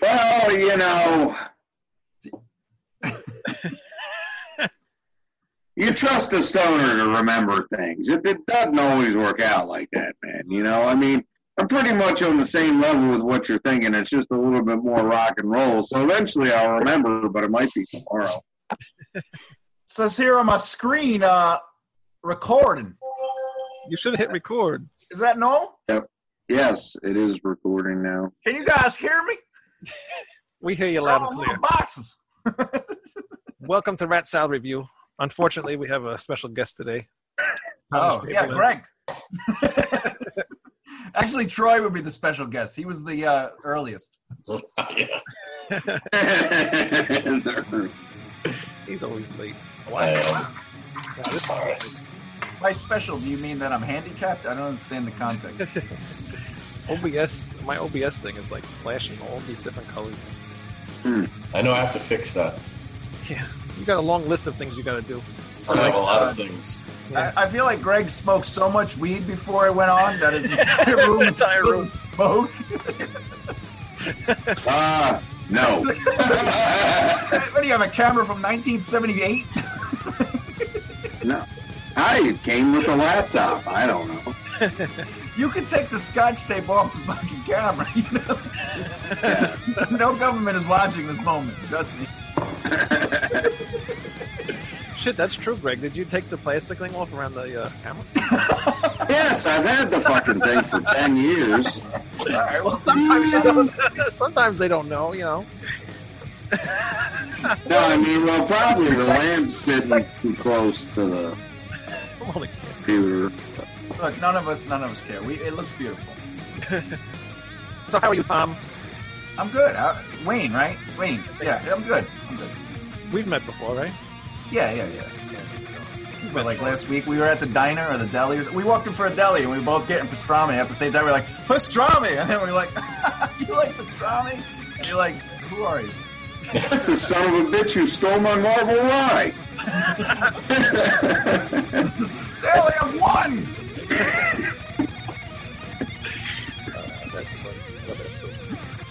Well, you know, you trust a stoner to remember things. It, it doesn't always work out like that, man. You know, I mean, I'm pretty much on the same level with what you're thinking. It's just a little bit more rock and roll. So eventually I'll remember, but it might be tomorrow. Says here on my screen, uh, recording. You should have hit record. Is that no? Yes, it is recording now. Can you guys hear me? We hear you loud and clear. boxes. Welcome to Rat Salad Review. Unfortunately, we have a special guest today. Oh, Thomas yeah, Greg. Actually, Troy would be the special guest. He was the uh, earliest. yeah. He's always late. I am. Wow, this is Sorry. By special, do you mean that I'm handicapped? I don't understand the context. OBS. My OBS thing is like flashing all these different colors. I know I have to fix that. Yeah, you got a long list of things you got to do. I have a lot uh, of things. Yeah. I, I feel like Greg smoked so much weed before it went on that his entire room is Entire filled room. smoke. Ah, no. what do you have, a camera from 1978? no. I came with a laptop. I don't know. You can take the scotch tape off the fucking camera, you know? Yeah. no government is watching this moment, trust me. Shit, that's true, Greg. Did you take the plastic thing off around the uh, camera? Yes, I've had the fucking thing for 10 years. All right, well, Sometimes you don't. Sometimes they don't know. You know. No, I mean, well, probably the lamp's sitting too close to the Holy computer. Look, none of us, none of us care. We, it looks beautiful. So how are you, Tom? I'm good. Uh, Wayne, right? Wayne. Yeah, I'm good. I'm good. We've met before, right? Yeah, yeah, yeah. But like last week, we were at the diner or the deli. or- We walked in for a deli, and we were both getting pastrami at the same time. We are like pastrami, and then we are like, "You like pastrami?" And you're like, "Who are you?" That's the son of a bitch who stole my marble rye. They only have one. That's funny. That's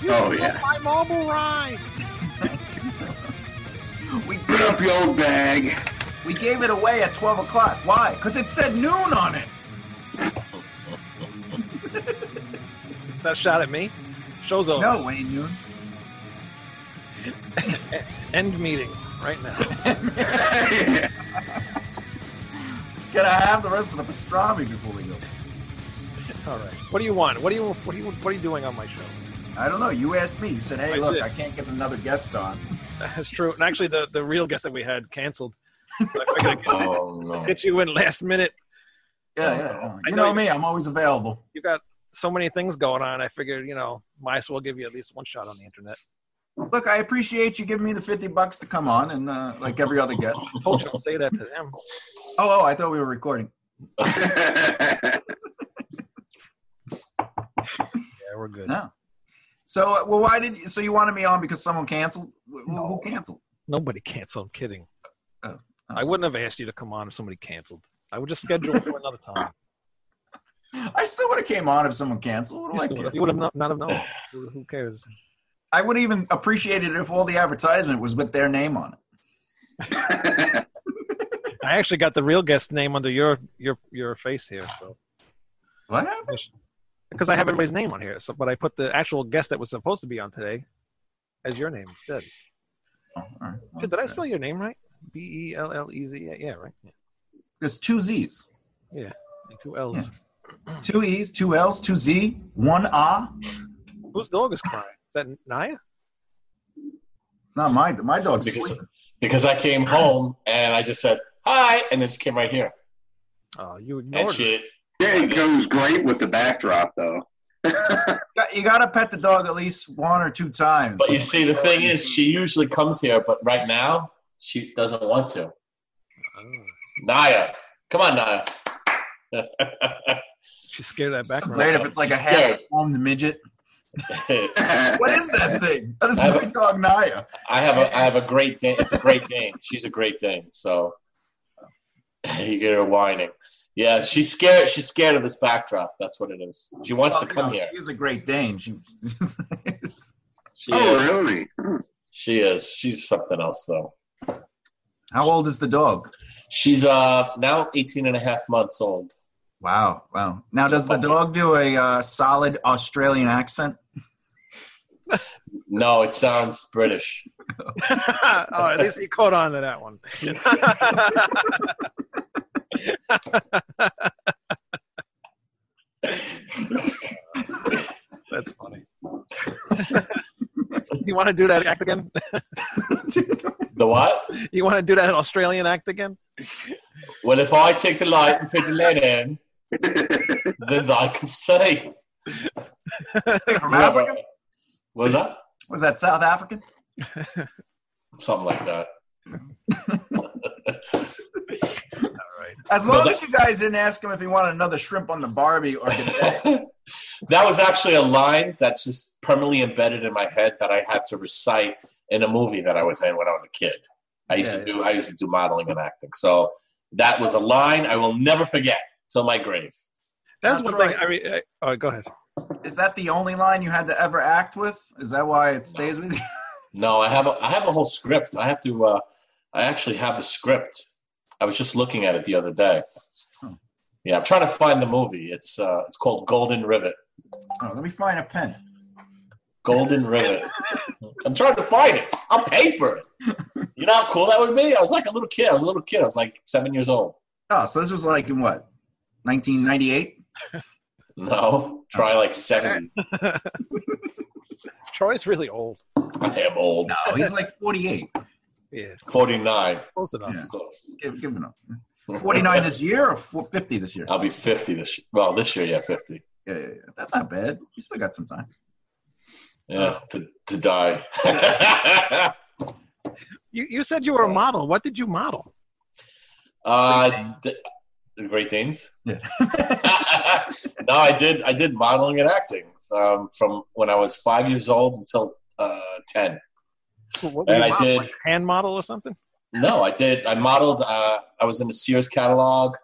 oh, yeah. my marble ride. We Put up your old bag. we gave it away at twelve o'clock. Why? Because it said noon on it. Is that a shot at me? Show's over. No, Wayne Noon. End meeting right now. Can I have the rest of the pastrami before we go. All right. What do you want? What do you what do you what are you doing on my show? I don't know. You asked me. You said, "Hey, I look, did. I can't get another guest on." That's true. And actually, the the real guest that we had canceled. So I figured get- Oh no. get you in last minute. Yeah, yeah. Uh, I You know know me. I'm always available. You've got so many things going on. I figured you know might as well give you at least one shot on the internet. Look, I appreciate you giving me the fifty bucks to come on, and uh, like every other guest. I told you don't say that to them. Oh, oh, I thought we were recording. Yeah, we're good. No. So, uh, well, why did you, so you wanted me on because someone canceled? Who, who canceled? Nobody canceled. I'm kidding. Oh. I wouldn't have asked you to come on if somebody canceled. I would just schedule for another time. I still would have came on if someone canceled. What do You, I care? would- you would have not, not have known. Who cares? I would even appreciate it if all the advertisement was with their name on it. I actually got the real guest name under your your your face here, so What happened? because I have everybody's name on here. So, but I put the actual guest that was supposed to be on today as your name instead. Oh, right. Did I spell your name right? B e l l e z. Yeah, yeah, right. Yeah. There's two Z's, And two L's. Hmm. two E's, two L's, two Z, one A. Whose dog is crying? Is that Naya? It's not my my dog's Because, sleeping. because I came home and I just said hi, and then she came right here, Oh, you and ignored her. she. yeah, it goes great with the backdrop, though. You got to pet the dog at least one or two times. But you see, the thing is, she usually comes here, but right now she doesn't want to. Oh, Naya, come on, Naya. she's scared of that It's background. great if it's like a Scared. half-formed midget. I What is that thing? That is I have my dog Naya. I have a I have a Great Dane. It's a Great Dane. She's a Great Dane. So you get her whining. Yeah, she's scared. She's scared of this backdrop. That's what it is. She wants Well, to you come know, here. She is a Great Dane. She, She oh, is. really? Hmm. She is. She's something else though. how old is the dog? She's uh now 18 and a half months old. Wow, wow. Now, does the dog do a uh, solid Australian accent? No, it sounds British. oh, at least he caught on to that one. That's funny. you want to do that act again? The what? You want to do that Australian act again? Well, if I take the light and put the lead in, then I can say. From Africa? Was that? Was that South African? Something like that. As long that- as you guys didn't ask him if he wanted another shrimp on the Barbie or that was actually a line that's just permanently embedded in my head that I had to recite in a movie that I was in when I was a kid. I used Yeah, to do I used to do modeling and acting. So that was a line I will never forget till my grave. That's, That's one right. thing. I mean, oh, go ahead. Is that the only line you had to ever act with? Is that why it stays with you? No, I have a, I have a whole script. I have to. Uh, I actually have the script. I was just looking at it the other day. Hmm. Yeah, I'm trying to find the movie. It's uh, it's called Golden Rivet. Oh, let me find a pen. Golden Rivet. I'm trying to find it. I'll pay for it. You know how cool that would be? I was like a little kid. I was a little kid. I was like seven years old. Oh, so this was like in what? 1998? No, try like 70. Troy's really old. I am old. No, he's like 48. Yeah, 49. close enough. Yeah. Close. Give, give him a 49 this year or 50 this year? I'll be 50 this year. Well, this year, yeah, 50. Yeah, yeah, yeah. That's not bad. You still got some time. Yeah, to, to die. You, you said you were a model. What did you model? uh, d- the Great Danes? Yeah. no, I did. I did modeling and acting um, from when I was five years old until uh, ten. What, And you I model, did- like hand model or something. No, I did. I modeled. Uh, I was in the Sears catalog.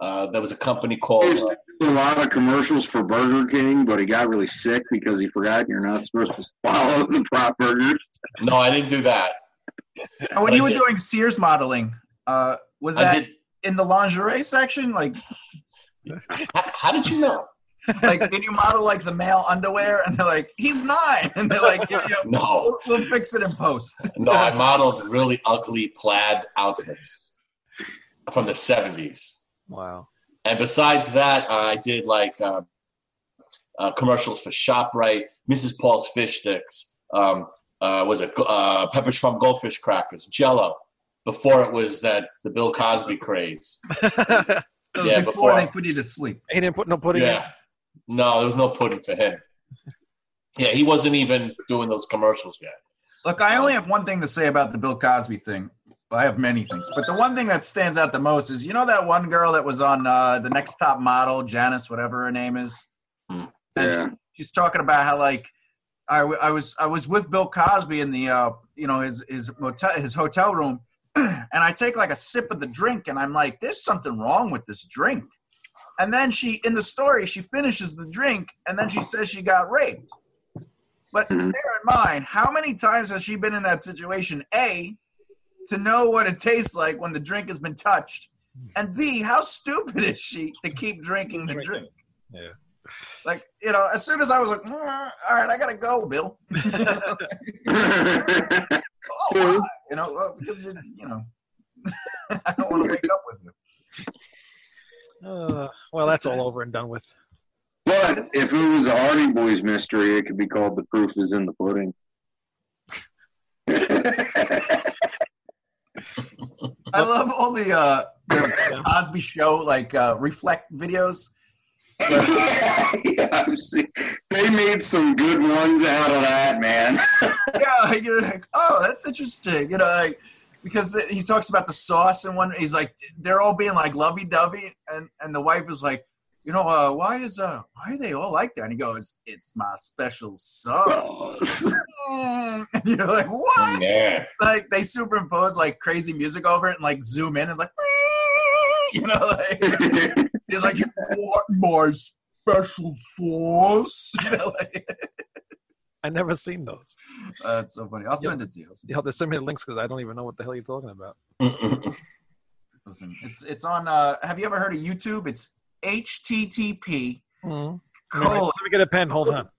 Uh, there was a company called. He Uh, a lot of commercials for Burger King, but he got really sick because he forgot you're not supposed to swallow the prop burgers. no, I didn't do that. And when I you were did. doing Sears modeling, uh, was I that did. In the lingerie section? Like, How, how did you know? like did you model like the male underwear? And they're like, he's nine. And they're like, yeah, yeah, No, we'll, we'll fix it in post. no, I modeled really ugly plaid outfits from the seventies. Wow. And besides that, uh, I did like uh, uh, commercials for Shoprite, Mrs. Paul's Fish Sticks, um, uh, was it uh, Pepperidge Farm Goldfish Crackers, Jello. Before it was that the Bill Cosby craze. Was Yeah, before, before- they put you to sleep. he didn't put no pudding Yeah, no, there was no pudding for him. Yeah, he wasn't even doing those commercials yet. Look, I only have one thing to say about the Bill Cosby thing. I have many things, but the one thing that stands out the most is you know that one girl that was on uh, the Next Top Model, Janice, whatever her name is. Hmm. And Yeah. she's talking about how like I, I was I was with Bill Cosby in the uh, you know his his motel his hotel room, and I take like a sip of the drink, and I'm like, there's something wrong with this drink. And then she in the story she finishes the drink, and then she says she got raped. But Mhm. bear in mind, how many times has she been in that situation? A, to know what it tastes like when the drink has been touched, and B, how stupid is she to keep drinking the drink? Yeah. Like you know, as soon as I was like, "Mm, all right, I gotta go, Bill. oh, you know, well, because you, you know, I don't want to wake up with you. Uh, well, that's all over and done with. but if it was a Hardy Boys mystery, it could be called "The Proof Is in the Pudding." I love all the uh, the Cosby Show like uh, reflect videos. yeah, they made some good ones out of that, man. yeah, you're like, oh, that's interesting. You know, like, because he talks about the sauce and one. He's like, they're all being like lovey dovey, and and the wife is like, you know, uh, why is uh, why are they all like that? And he goes, it's my special sauce. And you're like, what? Yeah. Like they superimpose like crazy music over it and like zoom in and it's like, you know, like He's like, "You want my special sauce?" You know, like, I never seen those. uh, it's so funny. I'll send it to you. I'll send You have to send me the links because I don't even know what the hell you're talking about. Listen, it's it's on. Uh, have you ever heard of YouTube? It's HTTP Mm. colon. Let me get a pen. Hold on.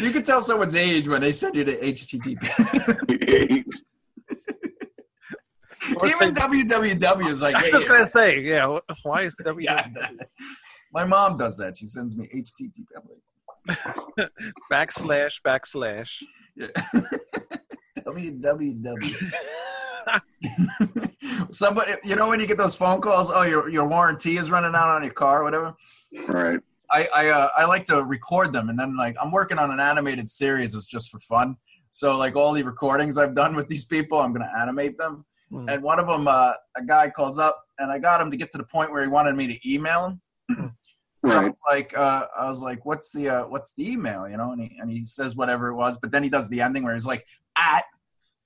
You can tell someone's age when they send you to HTTP. Or Even www is like, I was hey, just gonna say, yeah. Why is www? yeah. My mom does that. She sends me HTTP. I'm like, backslash backslash? yeah. www. Somebody, you know, when you get those phone calls, oh, your your warranty is running out on your car, or whatever. right. I I, uh, I like to record them, and then like I'm working on an animated series. It's just for fun. So like all the recordings I've done with these people, I'm gonna animate them. Hmm. And one of them, uh, a guy calls up, and I got him to get to the point where he wanted me to email him. So I Right. was like, uh, I was like, what's the uh, what's the email? You know, and he and he says whatever it was, but then he does the ending where he's like at,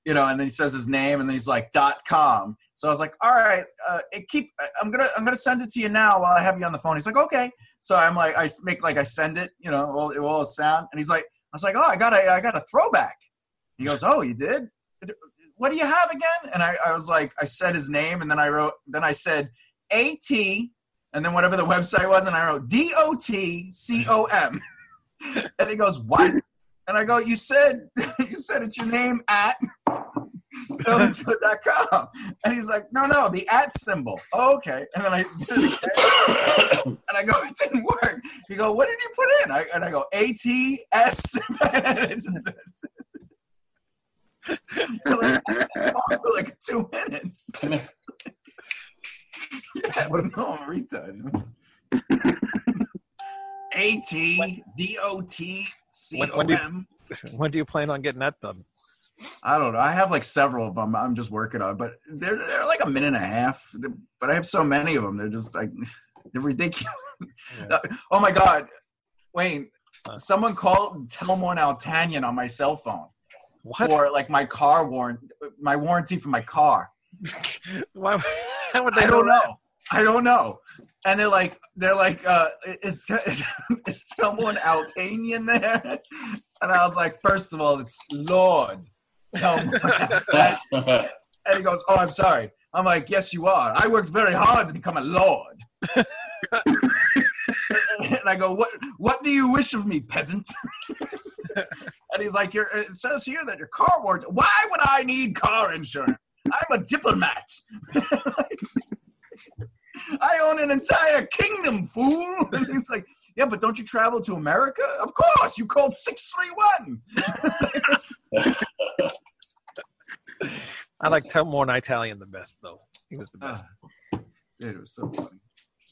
you know, and then he says his name, and then he's like dot com. So I was like, all right, uh, it keep. I'm gonna I'm gonna send it to you now while I have you on the phone. He's like, okay. So I'm like, I make like I send it, you know, all it all sound, and he's like, I was like, oh, I got a I got a throwback. He goes, oh, you did. What do you have again? And I, I was like, I said his name, and then I wrote, then I said AT, and then whatever the website was, and I wrote D O T C O M. And he goes, What? And I go, You said you said it's your name at com. And he's like, No, no, the at symbol. Oh, okay. And then I did it again. And I go, It didn't work. You go, What did you put in? I, and I go, A T S. It's it's- like, for like two minutes. yeah, but no, I'm retarded. A T D O T C O When- when M. When do you plan on getting that done? I don't know. I have like several of them. I'm just working on, but they're they're like a minute and a half. But I have so many of them. They're just like they're ridiculous. Yeah. Uh, oh my god, Wayne! Huh. Someone called Telmore Altanyan on my cell phone What? for like my car warrant, my warranty for my car. Why? How would they I don't that? know. I don't know. And they're like, they're like, uh, is, is, is someone Altanian there? And I was like, first of all, it's Lord. Telmore And he goes, oh, I'm sorry. I'm like, yes, you are. I worked very hard to become a Lord. and I go, what, what do you wish of me, peasant? And he's like, You're, it says here that your car warranty. Why would I need car insurance? I'm a diplomat. I own an entire kingdom, fool. And he's like, Yeah, but don't you travel to America? Of course. You called 631. I like tell more than Italian the best though. He was the best. Dude, it was so funny.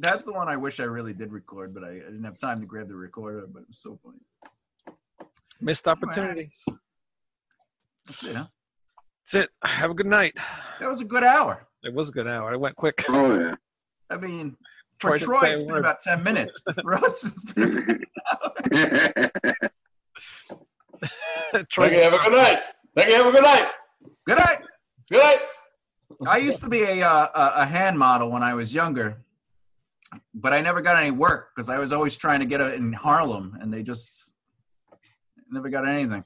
That's the one I wish I really did record, but I, I didn't have time to grab the recorder, but it was so funny. Missed opportunities. That's it, huh? That's it. Have a good night. That was a good hour. It was a good hour. It went quick. Oh yeah. I mean, for Troy Troy, it's been word. about 10 minutes, but for us, it's been Troy Thank you. Have a good night. Thank you. Have a good night. good night. Good night. I used to be a, uh, a a hand model when I was younger, but I never got any work because I was always trying to get it in Harlem, and they just never got anything.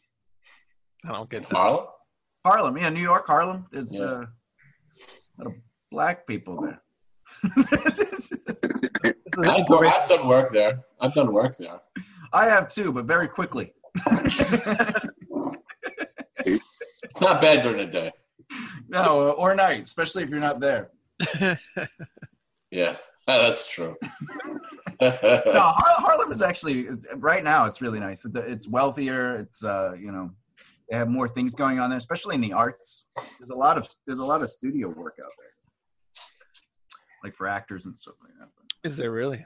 I don't get that. Marlon? Harlem, yeah, New York, Harlem. There's Yeah. uh, a lot of black people there. I've, wor- information- I've done work there. I've done work there. I have too, but very quickly. It's not bad during the day. no, or night, especially if you're not there. Yeah, that's true. No, Har- Harlem is actually right now. It's really nice. It's wealthier. It's uh, you know, they have more things going on there, especially in the arts. There's a lot of there's a lot of studio work out there, like for actors and stuff like that. But Is there really?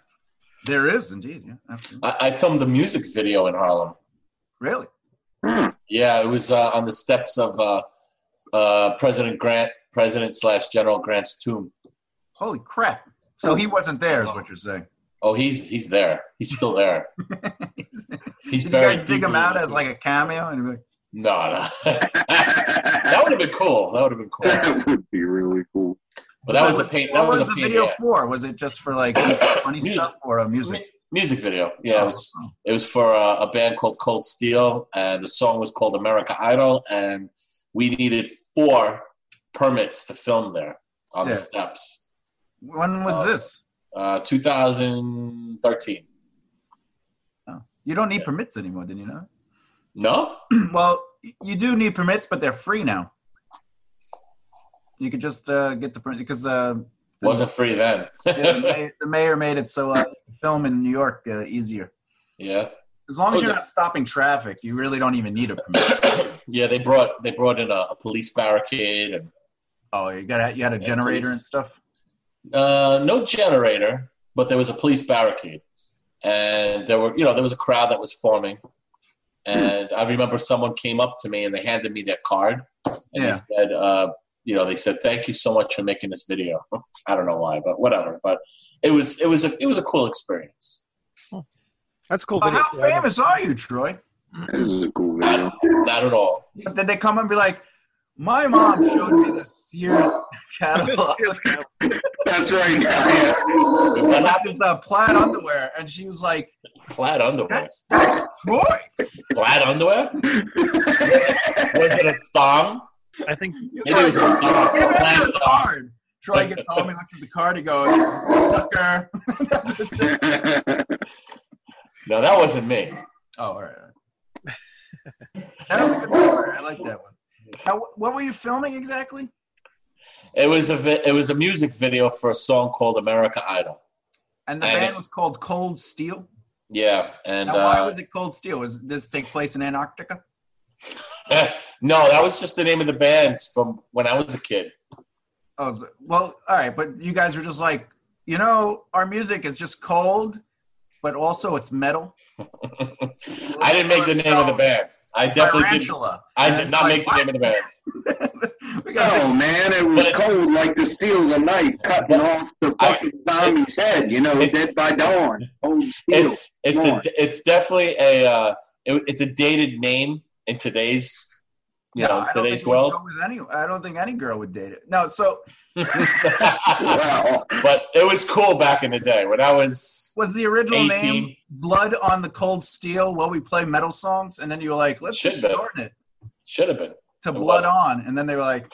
there is indeed, yeah, absolutely. I, I filmed a music video in Harlem. Really? Yeah, it was uh, on the steps of uh, uh, President Grant, President slash General Grant's tomb. Holy crap! So he wasn't there, is what you're saying. Oh, he's he's there. He's still there. He's Did you buried guys dig him out as like a cameo? And be like, No, no. that would have been cool. That would have been cool. that would be really cool. But that was a pain. That What was, was a the pain. video yeah. for? Was it just for like funny Music. stuff or a music? Music video. Yeah, it was. It was for a, a band called Cold Steel, and the song was called America Idol, and we needed four permits to film there on Yeah. the steps. When was Uh, this? Uh, 2013. You don't need yeah. permits anymore, did you know? No, well, you do need permits, but they're free now. You could just uh, get the permit because uh, the, wasn't free then. yeah, the, mayor, the mayor made it so uh, film in New York uh, easier. yeah, As long as you're it- not stopping traffic, you really don't even need a permit. yeah. They brought they brought in a, a police barricade and oh, you got you had a Yeah, generator police. and stuff. Uh, no generator, but there was a police barricade, and there were you know there was a crowd that was forming, and I remember someone came up to me and they handed me their card, and Yeah. they said, uh, you know, they said thank you so much for making this video. I don't know why, but whatever. But it was it was a it was a cool experience. That's a cool But video. how famous are you, Troy? This is a cool video. Not at all. But did they come and be like, "My mom showed me this year catalog." That's right. Yeah. What Like happened? this uh, plaid underwear, and she was like, Plaid underwear. "That's that's Troy." Plaid underwear. Was it a thong? I think Maybe it was a thong. Maybe that's Plaid your card. Troy gets home, he looks at the card, he goes, "Sucker." No, that wasn't me. oh, all right. all right. That was a good story. I like that one. Now, what were you filming exactly? It was a vi- it was a music video for a song called America Idol. And the And band it- was called Cold Steel. Yeah, and Now, why uh, was it Cold Steel? Was this take place in Antarctica? no, that was just the name of the band from when I was a kid. Oh, well, all right, but you guys were just like, you know, our music is just cold, but also it's metal. I didn't make the name of the band. I definitely did. Tarantula. I did I'm not like, make the name of the band. what? we No, man, it was cold like the steel of the knife cutting off the I- fucking zombie's head. You know, dead by dawn. Cold steel. It's it's Come a it's definitely a uh, it, it's a dated name in today's you know today's think world. any, I don't think any girl would date it. No, so Wow. but it was cool back in the day when I was was the original 18. name Blood on the Cold Steel while we play metal songs? And then you were like, let's just Should be. shorten it should have been. to It Blood wasn't. On. And then they were like,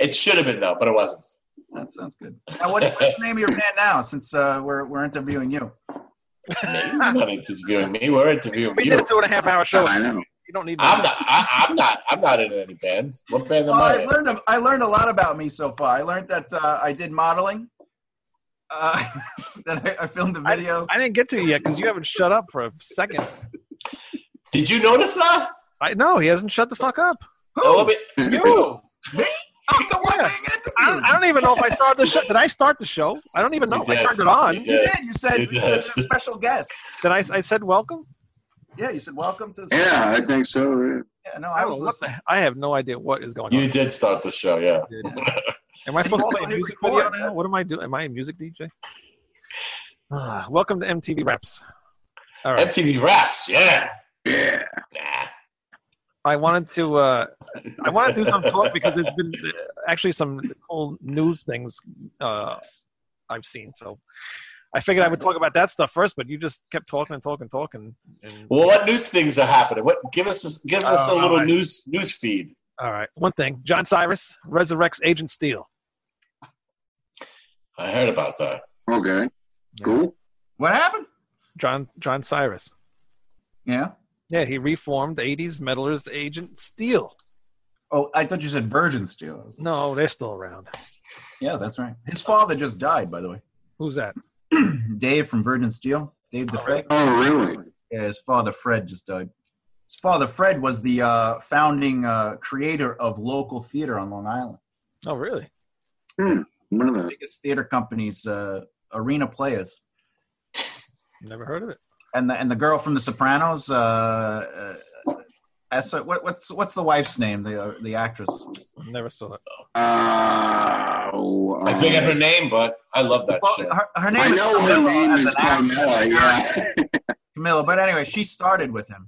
It should have been though, but it wasn't. that sounds good. Now, what, what's the name of your band now since uh, we're, we're interviewing you? Me? You're not interviewing me. We're interviewing you. we did a two and a half hour show. I know. You don't need. I'm not. I, I'm not. I'm not in any band. What band am Well, I? I learned a, I learned a lot about me so far. I learned that uh, I did modeling. Uh, that I, I filmed a video. I didn't get to you yet because you haven't shut up for a second. Did you notice that? I no, he hasn't shut the fuck up. Oh, let me- you. I'm the one Yeah. I don't, I don't even know if I started the show. Did I start the show? I don't even know. You I turned it on. You You did. did. You said, You you said did. a special guest. Did I? I said welcome. Yeah, you said welcome to the Yeah, I think so. yeah. Yeah, no, I was Oh, what listening. I have no idea what is going You on. You did start the show, yeah. Am I supposed to play a music record. video now? What am I doing? Am I a music DJ? Ah, welcome to MTV Raps. All right. MTV Raps, yeah. Yeah. I wanted to uh, I want to do some talk because there's been uh, actually some cool news things uh, I've seen. So I figured I would talk about that stuff first, but you just kept talking and talking and talking. And, Well, what news things are happening? What give us give us Oh, a little all right. news news feed. all right, one thing: John Cyriis resurrects Agent Steel. I heard about that. Okay. Cool. What happened? John John Cyriis. Yeah. Yeah, he reformed '80s meddlers Agent Steel. Oh, I thought you said Virgin Steele. No, they're still around. Yeah, that's right. His father just died, by the way. Who's that? Dave from Virgin Steele. Dave DeFeis. Oh, really? Yeah, his father Fred just died. His father Fred was the uh, founding uh, creator of local theater on Long Island. Oh, really? One of the Biggest theater companies, uh, Arena Players. Never heard of it. and the and the girl from The Sopranos, uh, uh, Essa, what, what's what's the wife's name? The uh, the actress. Never saw it. Uh, oh, I forget her name, but I love that Well, shit. her, her name I is know her Camilla name is an actress. Carmella. Yeah. Camilla, but anyway, she started with him.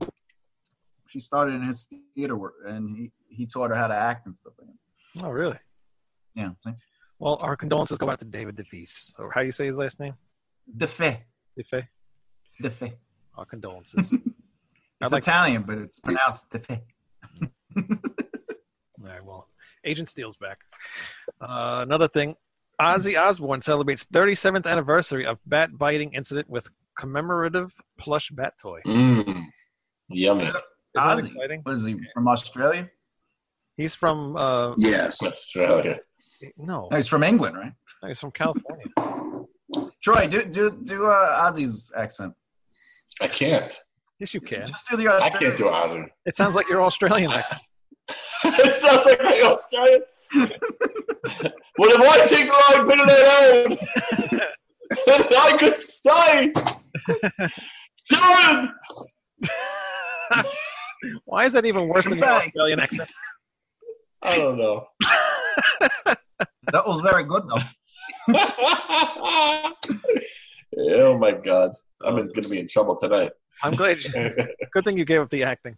She started in his theater work, and he he taught her how to act and stuff like that. Oh, really? Yeah. see? Well, our condolences go out to David DeFeis, or how you say his last name? Defe. DeFe. Defe. Our condolences. I'd It's like- Italian, but it's pronounced Defe. All right, well, Agent Steel's back. Uh, another thing, Ozzy Osbourne celebrates 37th anniversary of bat biting incident with commemorative plush bat toy. Mm, yummy. Isn't Ozzy. exciting? What is he from Australia? He's from uh, Yes. Australia. no, No, he's from England, right? no, he's from California. Troy, do do do uh, Ozzy's accent. I can't. Yes, you can. Just do the I can't do Ozzy. It sounds like you're Australian. it sounds like my Australian. well, if I take the long bit of that out, then I could stay. John! Why is that even worse than your Australian accent? I don't know. That was very good, though. oh my god. I'm going to be in trouble tonight. I'm glad. You, good thing you gave up the acting.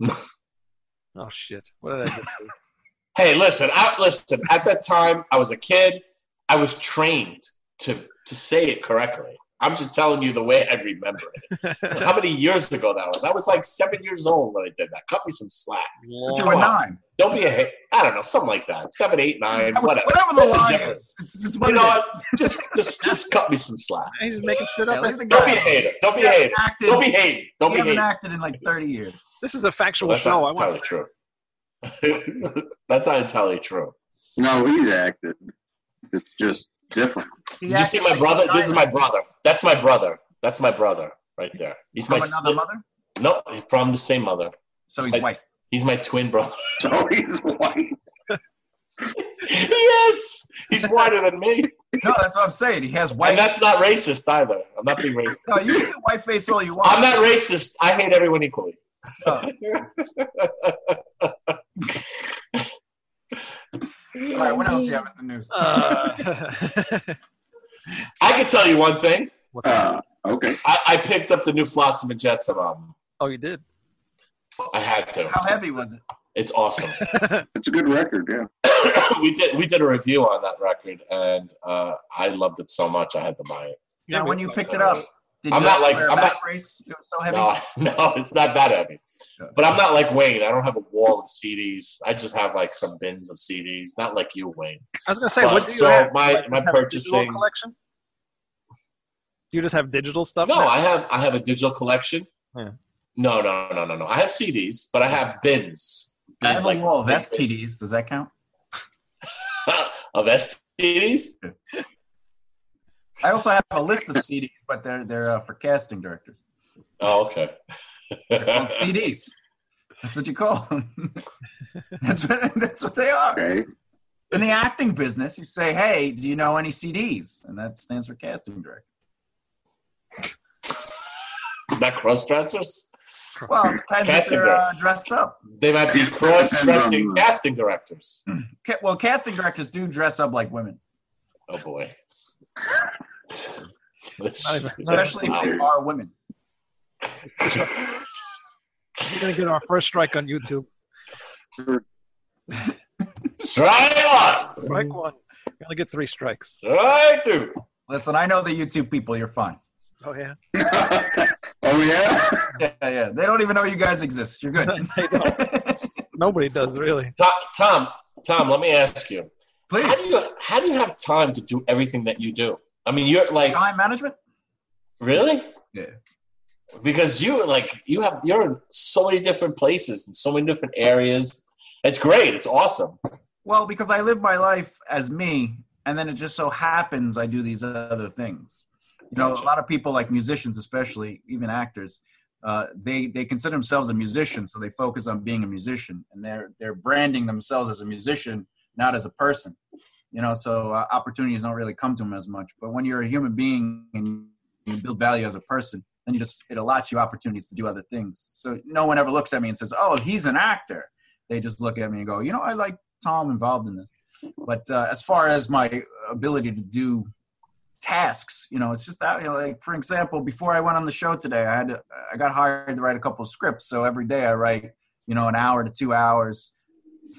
Oh shit! What did I just do? hey, listen, I, listen. At that time, I was a kid. I was trained to to say it correctly. I'm just telling you the way I remember it. How many years ago that was? I was like seven years old when I did that. Cut me some slack. But you were nine. Don't be a hit. I don't know, something like that. Seven, eight, nine, whatever. Whatever the There's a lie difference. is. It's, it's You know is. what? Just, just, just cut me some slack. He's just making shit Yeah, up. leave the Don't guy be a hater. Don't be a hater. acted- Don't be hating. Don't he be hasn't hating. acted in like 30 years. This is a factual Well, that's show. I not want. entirely true. that's not entirely true. No, he's acted. It's just different. Did you see my brother? This is my brother. That's my brother. That's my brother right there. He's From my another mother? no, he's from the same mother. So he's I- white. He's my twin brother. So he's white. yes, he's whiter than me, No, that's what I'm saying. He has white. and that's not racist either. I'm not being racist. No, you can do white face all you want. I'm not racist. I hate everyone equally. Oh. All right, what else you have in the news? Uh, I can tell you one thing. Uh, okay. I, I picked up the new Flotsam and Jetsam album. oh, you did. I had to. How heavy was it? It's awesome. It's a good record, yeah. we did we did a review on that record, and uh, I loved it so much I had to buy it. Yeah, when you picked it up, did I'm you not like- wear a I'm not- brace? It was so heavy. No, no, it's not that heavy. But I'm not like Wayne. I don't have a wall of CDs. I just have like some bins of CDs. Not like you, Wayne. I was gonna say, Well, what do you so have? my- Like, my you have a purchasing- collection. Do you just have digital stuff? No, now? I have I have a digital collection. Yeah. No, no, no, no, no. I have CDs, but I have bins. I have Like, a wall of big STDs. Does that count? of STDs. I also have a list of CDs, but they're they're uh, for casting directors. Oh, okay. They're called CDs. That's what you call them. that's what that's what they are. Okay. In the acting business, you say, "Hey, do you know any CDs?" And that stands for casting director. not cross dressers. Well, it depends if they're uh, dressed up. They might be cross dressing casting directors. Ca- Well, casting directors do dress up like women, Oh boy. That's- Not even- especially if they are women. We're gonna get our first strike on YouTube. Strike one. Strike one. We only get three strikes. Strike two. Listen, I know the YouTube people. You're fine. Oh yeah. oh yeah. Yeah, yeah. They don't even know you guys exist. You're good. They Nobody does really. Tom, Tom, Tom, let me ask you. How do you how do you have time to do everything that you do? I mean, you're like time management. really Yeah. because you like you have you're in so many different places and so many different areas. It's great. It's awesome. Well, because I live my life as me, and then it just so happens I do these other things. You know, Gotcha. a lot of people, like musicians, especially even actors, uh, they they consider themselves a musician, so they focus on being a musician, and they're they're branding themselves as a musician, not as a person. You know, so uh, opportunities don't really come to them as much. But when you're a human being and you build value as a person, then you just it allots you opportunities to do other things. So no one ever looks at me and says, "Oh, he's an actor." They just look at me and go, "You know, I like Tom involved in this." But uh, as far as my ability to do tasks, you know, it's just that. You know, like for example, before I went on the show today, I had to, I got hired to write a couple of scripts. So every day I write you know, an hour to two hours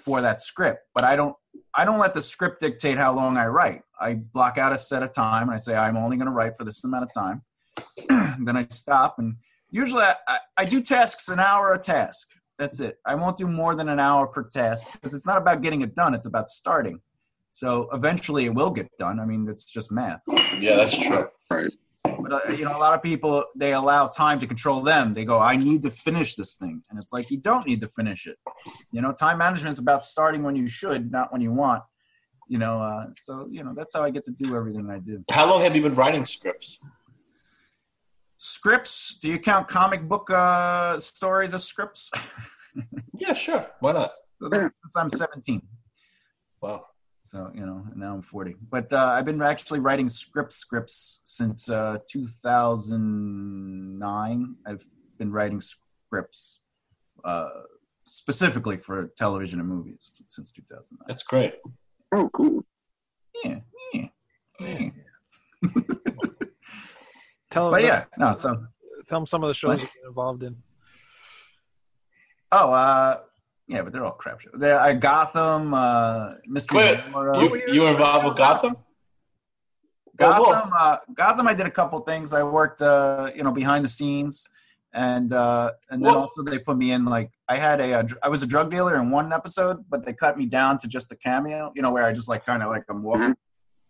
for that script. But I don't I don't let the script dictate how long I write. I block out a set of time and I say I'm only going to write for this amount of time. then I stop and usually I, I, I do tasks an hour a task. That's it. I won't do more than an hour per task because it's not about getting it done. It's about starting. So eventually it will get done. I mean, it's just math. Yeah, that's true. Right. But uh, you know, a lot of people they allow time to control them. They go, "I need to finish this thing," and it's like you don't need to finish it. You know, time management is about starting when you should, not when you want. You know, uh, so you know that's how I get to do everything I do. How long have you been writing scripts? Scripts? Do you count comic book uh, stories as scripts? Yeah, sure. Why not? So Since I'm 17. Wow. So you know, now I'm 40. But uh, I've been actually writing script scripts since uh, 2009. I've been writing scripts uh, specifically for television and movies since 2009. That's great. Oh, cool. Yeah, yeah, yeah. Tell But them, yeah, no. So tell them some of the shows you've been involved in. oh, uh, yeah, but they're all crap shows. There, I Gotham, uh, Mystery Wait, Zamora. You, you were involved with Gotham? Gotham, uh, Gotham. I did a couple things. I worked, uh, you know, behind the scenes, and uh, and then Well- also they put me in like I had a, uh dr- I was a drug dealer in one episode, but they cut me down to just a cameo. You know, where I just like kind of like I'm walking. Mhm.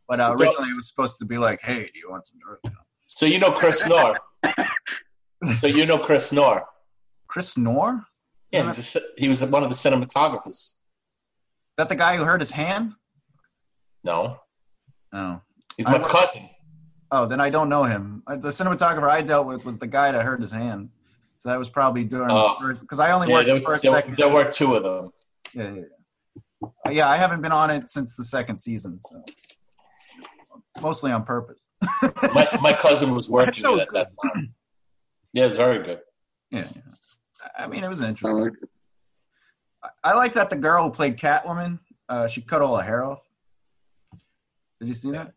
But uh, originally it was supposed to be like, hey, do you want some drugs? So you know Chris Knorr. so you know Chris Knorr. Chris Knorr, Yeah, he's a, he was one of the cinematographers. that the guy who hurt his hand? No, Oh, he's my was- cousin. oh, then I don't know him. Uh, The cinematographer I dealt with was the guy that hurt his hand. So that was probably during Oh. because I only Yeah, worked there, the first there- second. there were two of them. Yeah, yeah, yeah. Uh, yeah, I haven't been on it since the second season, so mostly on purpose. My, my cousin was working was at that time. Yeah, it was very good. Yeah, yeah. I mean, it was I interesting. like. I, I like that the girl who played Catwoman, uh, she cut all her hair off. Did you see that?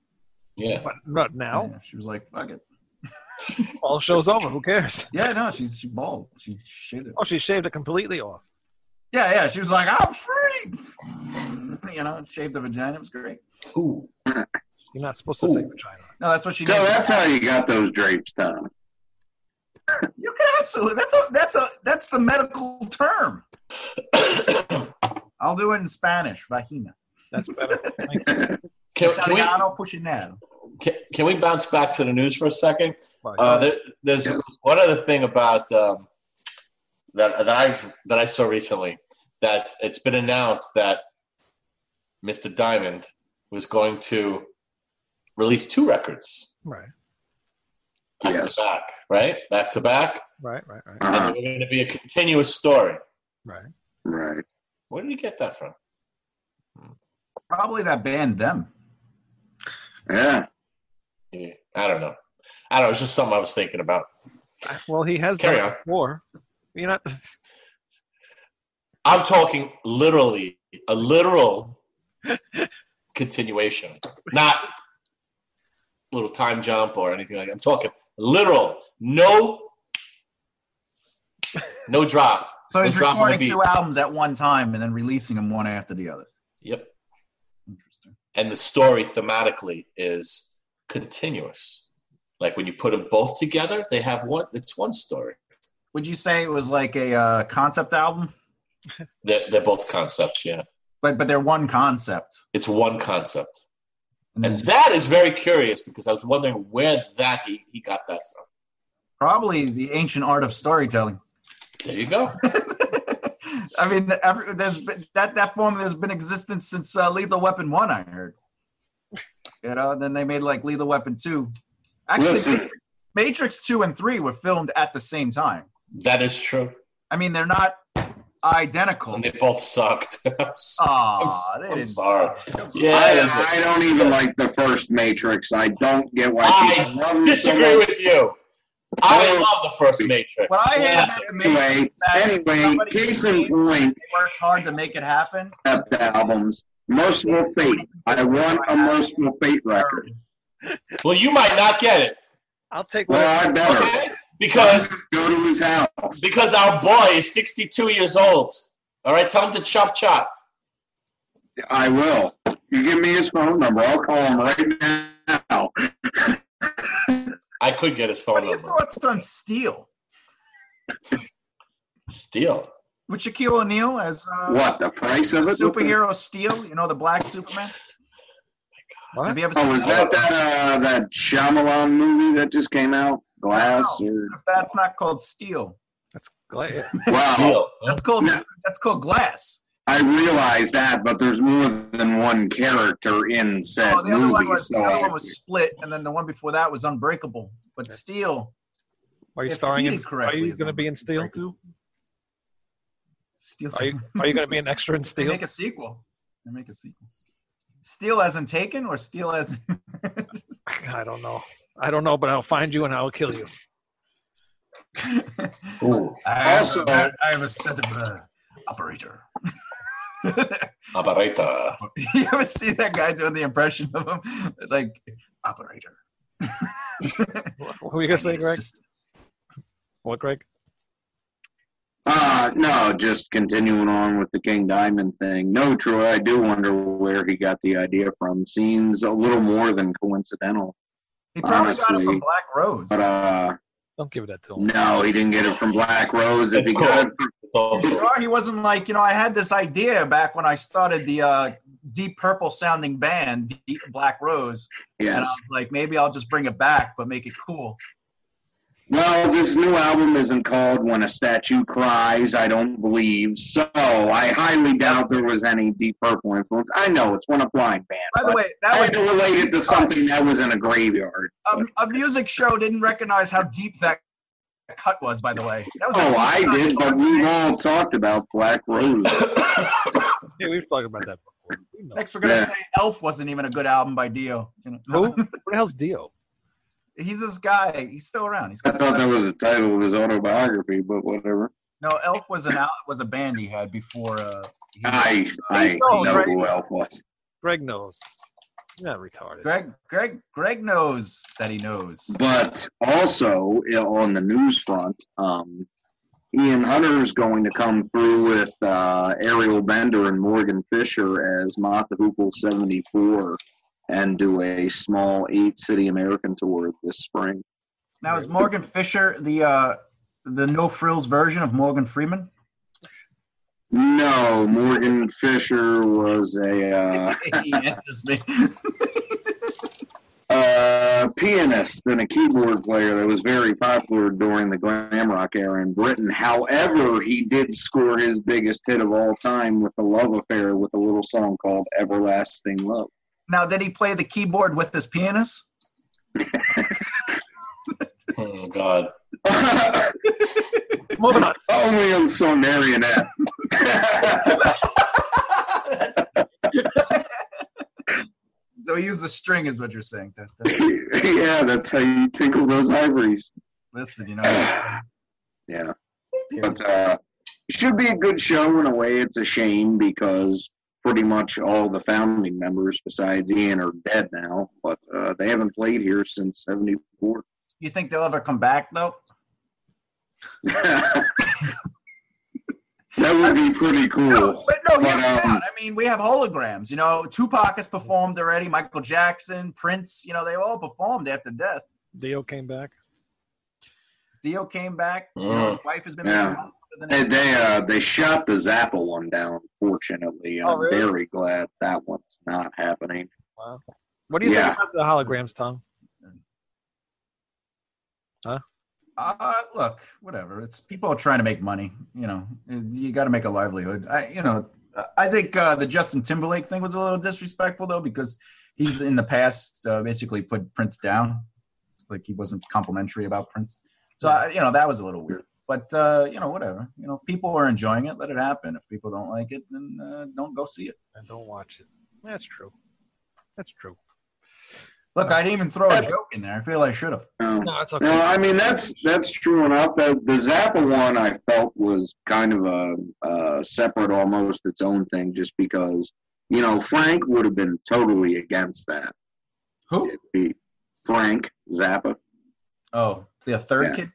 Yeah. But not now. Yeah, she was like, "Fuck it." All show's over. Who cares? Yeah, no, she's she bald. She shaved it. Oh, she shaved it completely off. Yeah, yeah. She was like, "I'm free." You know, shaved the vagina. It was great. Ooh. You're not supposed to say vagina. No, that's what she So did. that's how you got those drapes done. You can absolutely. That's a that's a that's the medical term. I'll do it in Spanish. Vagina. That's better. Thank you. can, can we Italiano pucinero. can, can we bounce back to the news for a second? Uh, there, there's one other thing about um, that that I that I saw recently that it's been announced that Mr. Diamond was going to release two records right, back Yes. back, right? Back to back, right, right, right, Uh-huh. and they're going to be a continuous story. right. Right. Where did you get that from? Probably that band them. Yeah. Yeah, I don't know. I don't know. It's just something I was thinking about. Well, he has Carry done on. it before. You're not. I'm talking literally a literal continuation, not little time jump or anything like that. I'm talking literal, no, no drop. So he's No recording two albums at one time and then releasing them one after the other. Yep. Interesting. And the story thematically is continuous. Like when you put them both together, they have one. It's one story. Would you say it was like a uh, concept album? They're, they're both concepts. Yeah, But but they're one concept. it's one concept, And that is very curious because I was wondering where that he, he got that from. probably the ancient art of storytelling. There you go. I mean, every, there's been, that that form has been existent since uh, Lethal Weapon One. I heard. You know, then they made like Lethal Weapon Two. Actually, Listen. Matrix Two and Three were filmed at the same time. That is true. I mean, they're not identical. And they both sucked. I'm Aw, I'm, I'm sorry. Yeah, I don't even like the first Matrix. I don't get why I people love so disagree with you. I Well, love the first Matrix. What I hate Classic. about Matrix Anyway, anyway, case in screamed, point, they worked hard to make it happen. up the albums. Mercyful Fate. I want a Mercyful Fate record. Well, you might not get it. I'll take Well, whatever. I better. Okay? Because Go to his house. because our boy is 62 years old. All right, tell him to chop chop. I will. You give me his phone number. I'll call him right now. I could get his phone What are your number. thoughts on Steel? Steal. With Shaquille O'Neal as uh, What the price of it? superhero Steel? You know the Black Superman. What? Have you ever seen? Oh, is that that uh, that Shyamalan movie that just came out? Glass or That's not called Steel. That's glass. wow. Steal. That's called No. that's called Glass. I realize that, but there's more than one character in said Oh, the other movie. one was so the other one was Split, and then the one before that was Unbreakable. But Steel, Are you starring in? heated Are you going to be in Steel too? Steel. Are you Are you going to be an extra in They Steel? make a sequel. They make a sequel. Steel as in Taken or Steel as in I don't know. I don't know, but I'll find you and I'll kill you. Ooh. I Also- I am a set of uh, operator. Operator. you ever see that guy doing the impression of him? Like operator. What were you going to say, Greg? Assistance. What, Greg? Uh, no, just continuing on with the King Diamond thing. No, Troy, I do wonder where he got the idea from. Seems a little more than coincidental. He probably got it from Black Rose. But uh, Don't give it that to him. no, he didn't get it from Black Rose. If It's he got it from It's all true. Sure, he wasn't like you know. I had this idea back when I started the uh, Deep Purple sounding band, Deep Black Rose, and I was like, maybe I'll just bring it back, but make it cool. Well, this new album isn't called When a Statue Cries, I don't believe. So I highly doubt there was any Deep Purple influence. I know it's one of blind band. By the way, that was related to relate it to something that was in a graveyard. a, a music show. Didn't recognize how deep that cut was. By the way, that was Oh, I did, but we've all talked about Black Rose. Yeah, we've talked about that before. We. Next, we're gonna Yeah. say Elf wasn't even a good album by Dio. You? Who? What the hell's Dio? He's this guy. He's still around. He's I got I thought that was the title of his autobiography, but whatever. no. Elf was an al- was a band he had before. Uh, he- I I knows, know right? who Elf was. Greg knows. You're not retarded. Greg, Greg, Greg knows that he knows. But also you know, on the news front, um, Ian Hunter's going to come through with uh, Ariel Bender and Morgan Fisher as Mott the Hoople 74 and do a small eight city American tour this spring. Now is Morgan Fisher the uh, the no frills version of Morgan Freeman? No, Morgan Fisher was a uh, he answers me. uh, pianist and a keyboard player that was very popular during the glam rock era in Britain. However, he did score his biggest hit of all time with a love affair with a little song called Everlasting Love. Now, did he play the keyboard with his pianist? Oh God. Moving on. Only on some marionette. So he used a string, is what you're saying. That- that- yeah, that's how you tinkle those ivories. listen, you know. Yeah. But uh, it should be a good show in a way. It's a shame because pretty much all the founding members, besides Ian, are dead now. But uh, they haven't played here since '74. You think they'll ever come back though? that would be pretty cool. No, but no, hear But, me um. I mean, we have holograms. You know, Tupac has performed already. Michael Jackson, Prince. You know, they all performed after death. Dio came back. Dio came back. You know, his wife has been Yeah. Making money for the They next- they, uh, they shot the Zappa one down. Fortunately, Oh, I'm really? very glad that one's not happening. Wow. What do you Yeah. think about the holograms, Tom? Huh? Uh, look, whatever. It's people are trying to make money. You know, you got to make a livelihood. I, you know, I think uh, the Justin Timberlake thing was a little disrespectful though because he's in the past uh, basically put Prince down, like he wasn't complimentary about Prince. So I, you know that was a little weird. But uh, you know, whatever. You know, if people are enjoying it, let it happen. If people don't like it, then uh, don't go see it. And don't watch it. That's true. That's true. Look, I didn't even throw a joke in there. I feel I should have. No. No, it's okay. No, I mean that's that's true enough. The the Zappa one I felt was kind of a, a separate, almost its own thing, just because you know Frank would have been totally against that. Who? It'd be Frank Zappa. Oh, the third Yeah. kid.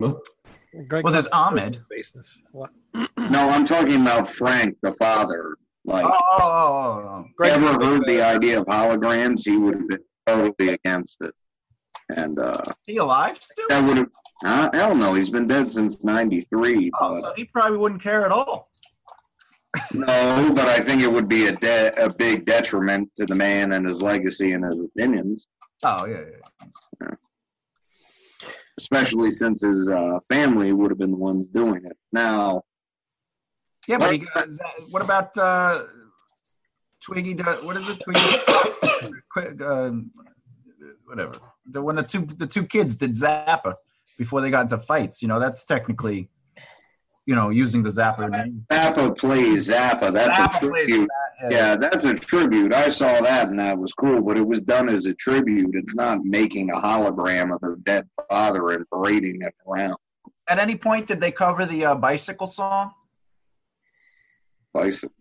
Greg Well, there's Ahmet. Baseness. What? No, I'm talking about Frank, the father. Like, Oh, oh, oh, oh. Greg ever Coleman, heard the uh, idea of holograms, he would have been totally against it. And uh, He alive still? that would have, uh, hell no, he's been dead since '93. Oh, but- so he probably wouldn't care at all. No, but I think it would be a de- a big detriment to the man and his legacy and his opinions, Oh, yeah, yeah. Especially since his uh, family would have been the ones doing it. Now, Yeah, but got, that- what about uh, Twiggy? What is it? Twiggy? Um, whatever. The when the two the two kids did Zappa before they got into fights. You know, that's technically, you know, using the Zappa name. Zappa plays Zappa. That's Zappa a tribute. that, Yeah, that's a tribute. I saw that and that was cool, but it was done as a tribute. It's not making a hologram of their dead father and parading it around. At any point, did they cover the uh, bicycle song? Bicycle.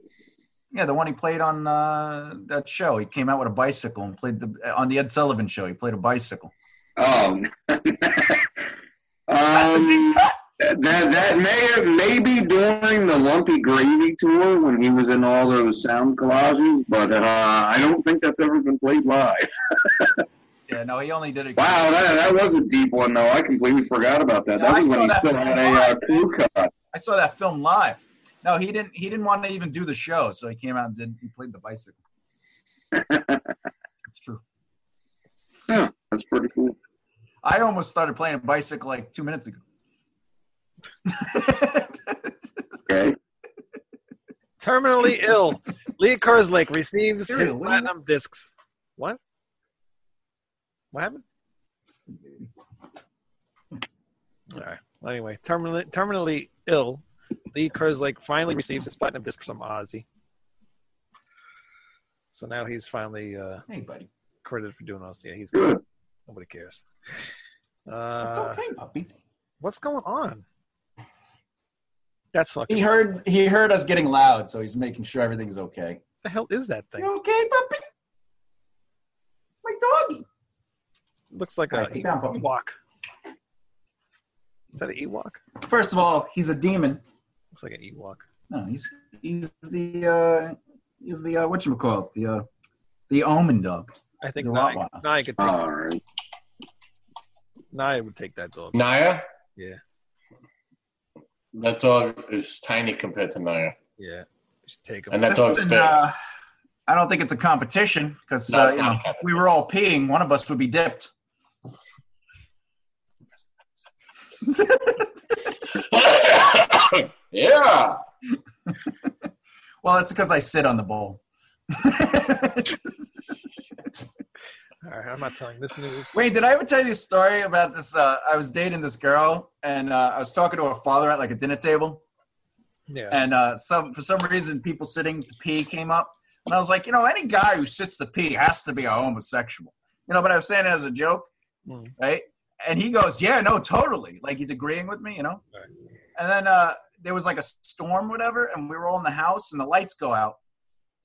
Yeah, the one he played on uh, that show. He came out with a bicycle and played the on the Ed Sullivan show. He played a bicycle. Oh, That's a um. That that may have maybe during the Lumpy Gravy tour when he was in all those sound collages, but uh, I don't think that's ever been played live. Yeah, no, he only did it. Wow, that, that was a deep one though. I completely forgot about that. That I was when saw he that still film had a uh, live. crew cut. I saw that film live. No, he didn't. He didn't want to even do the show, so he came out and did. He played the bicycle. It's true. Yeah, that's pretty cool. I almost started playing a bicycle like two minutes ago. Okay. Terminally ill. Lee Kerslake receives his what do you- platinum discs. What? What happened? All right. Well, anyway, terminally, terminally ill. Lee Kerslake finally receives his platinum disc from Ozzy. So now he's finally uh, hey, buddy. credited for doing this. Yeah, he's Good. Nobody cares. It's Uh, okay, puppy. what's going on? That's fucking. He heard. He heard us getting loud, so he's making sure everything's okay. The hell is that thing? You okay, puppy? My doggy. Looks like All a right, put down, puppy. Ewok. Is that an Ewok? First of all, he's a demon. Looks like an Ewok. No, he's he's the uh he's the uh what you call it the uh the omen dog. I think He's a Naya. Naya could take All right. Naya would take that dog. Naya? Yeah, That dog is tiny compared to Naya. yeah. Take him. And that dog's Listen, big. uh, I don't think it's a competition because No, uh, it's you not know, a if we were all peeing, one of us would be dipped. yeah. Well, it's because I sit on the bowl. All right, I'm not telling this news. Wait, did I ever tell you a story about this? Uh, I was dating this girl, and uh, I was talking to her father at like a dinner table, Yeah. and uh, some for some reason, people sitting to pee came up, and I was like, you know, any guy who sits to pee has to be a homosexual, you know. But I was saying it as a joke, Mm. right? And he goes, yeah, no, totally, like he's agreeing with me, you know. Right. And then uh, there was like a storm, whatever, and we were all in the house, and the lights go out.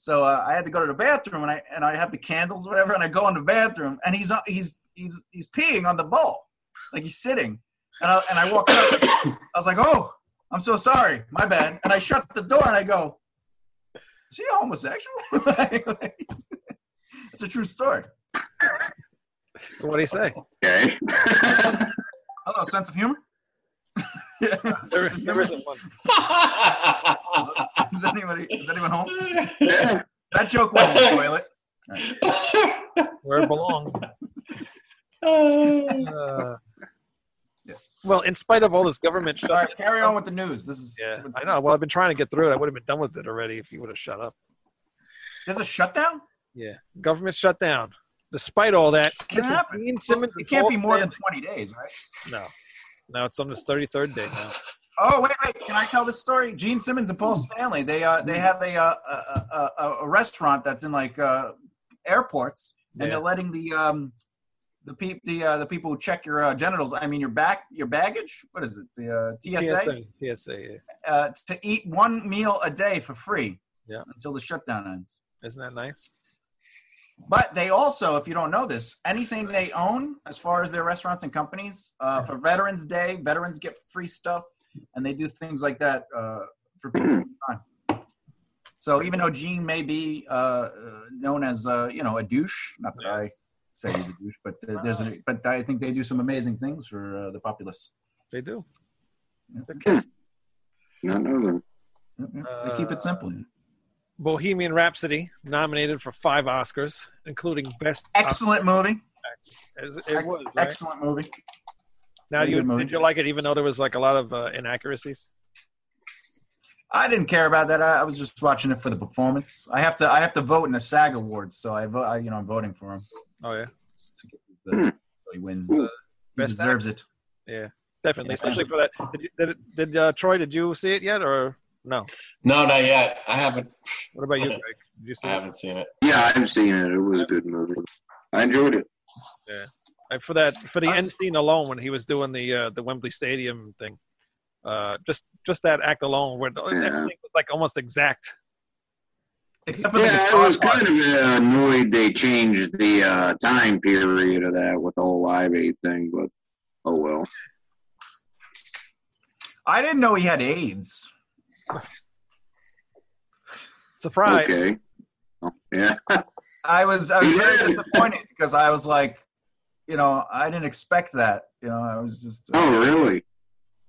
So uh, I had to go to the bathroom, and I and I have the candles, whatever, and I go in the bathroom, and he's uh, he's he's he's peeing on the bowl, like he's sitting, and I and I walk up, I was like, oh, I'm so sorry, my bad, and I shut the door, and I go, is he a homosexual? it's a true story. So what do you say? Okay. Hello, sense of humor. There, Sense of there humor? isn't one. Is anybody is anyone home? yeah. That joke went in the toilet. Where it belongs. Uh, Yes. well, in spite of all this government All shut. right, carry on with the news. This is Yeah, I know. Well, I've been trying to get through it. I would have been done with it already if you would have shut up. There's a shutdown. Yeah, government shut down. Despite all that, What this is happened? Gene Simmons. It can't Paul be more than 20 days, right? No, no, it's on his thirty-third day now. Oh wait, wait. Can I tell this story? Gene Simmons and Paul Stanley. They uh they have a uh, a, a, a restaurant that's in like uh, airports, and Yeah. they're letting the um the peop the uh, the people who check your uh, genitals. I mean your back your baggage. What is it? The uh, TSA. TSA, TSA. Yeah. Uh, to eat one meal a day for free. Yeah. Until the shutdown ends. Isn't that nice? But they also, if you don't know this, anything they own as far as their restaurants and companies, uh, for Veterans Day, veterans get free stuff, and they do things like that uh, for people. So even though Gene may be uh, uh, known as uh, you know a douche, not that I say he's a douche, but uh, there's a, but I think they do some amazing things for uh, the populace. They do. Not know them. they keep it simple. Bohemian Rhapsody nominated for five Oscars, including Best. Excellent movie. As it Ex- was, right? Excellent movie. Now, you did you like it, even though there was like a lot of uh, inaccuracies? I didn't care about that. I, I was just watching it for the performance. I have to. I have to vote in the SAG Awards, so I vote. I, you know, I'm voting for him. Oh yeah, To get the, so he wins. Hmm. he Best deserves it. yeah, definitely, Yeah. especially for that. Did, you, did, it- did uh, Troy? Did you see it yet, or no? No, not yet. I haven't. What about you, Greg? Did you see I it? haven't seen it. Yeah, I've seen it. It was a good movie. I enjoyed it. Like, for that for the Us- end scene alone when he was doing the uh, the Wembley Stadium thing. Uh, just just that act alone, where the, Yeah. everything was like almost exact. Except for the Yeah, I was part. kind of uh, annoyed they changed the uh, time period of that with the whole Live Aid thing, but oh well. I didn't know he had AIDS. Surprise! Okay. Oh, yeah. I was. I was very disappointed because I was like, you know, I didn't expect that. You know, I was just. uh, Oh, really?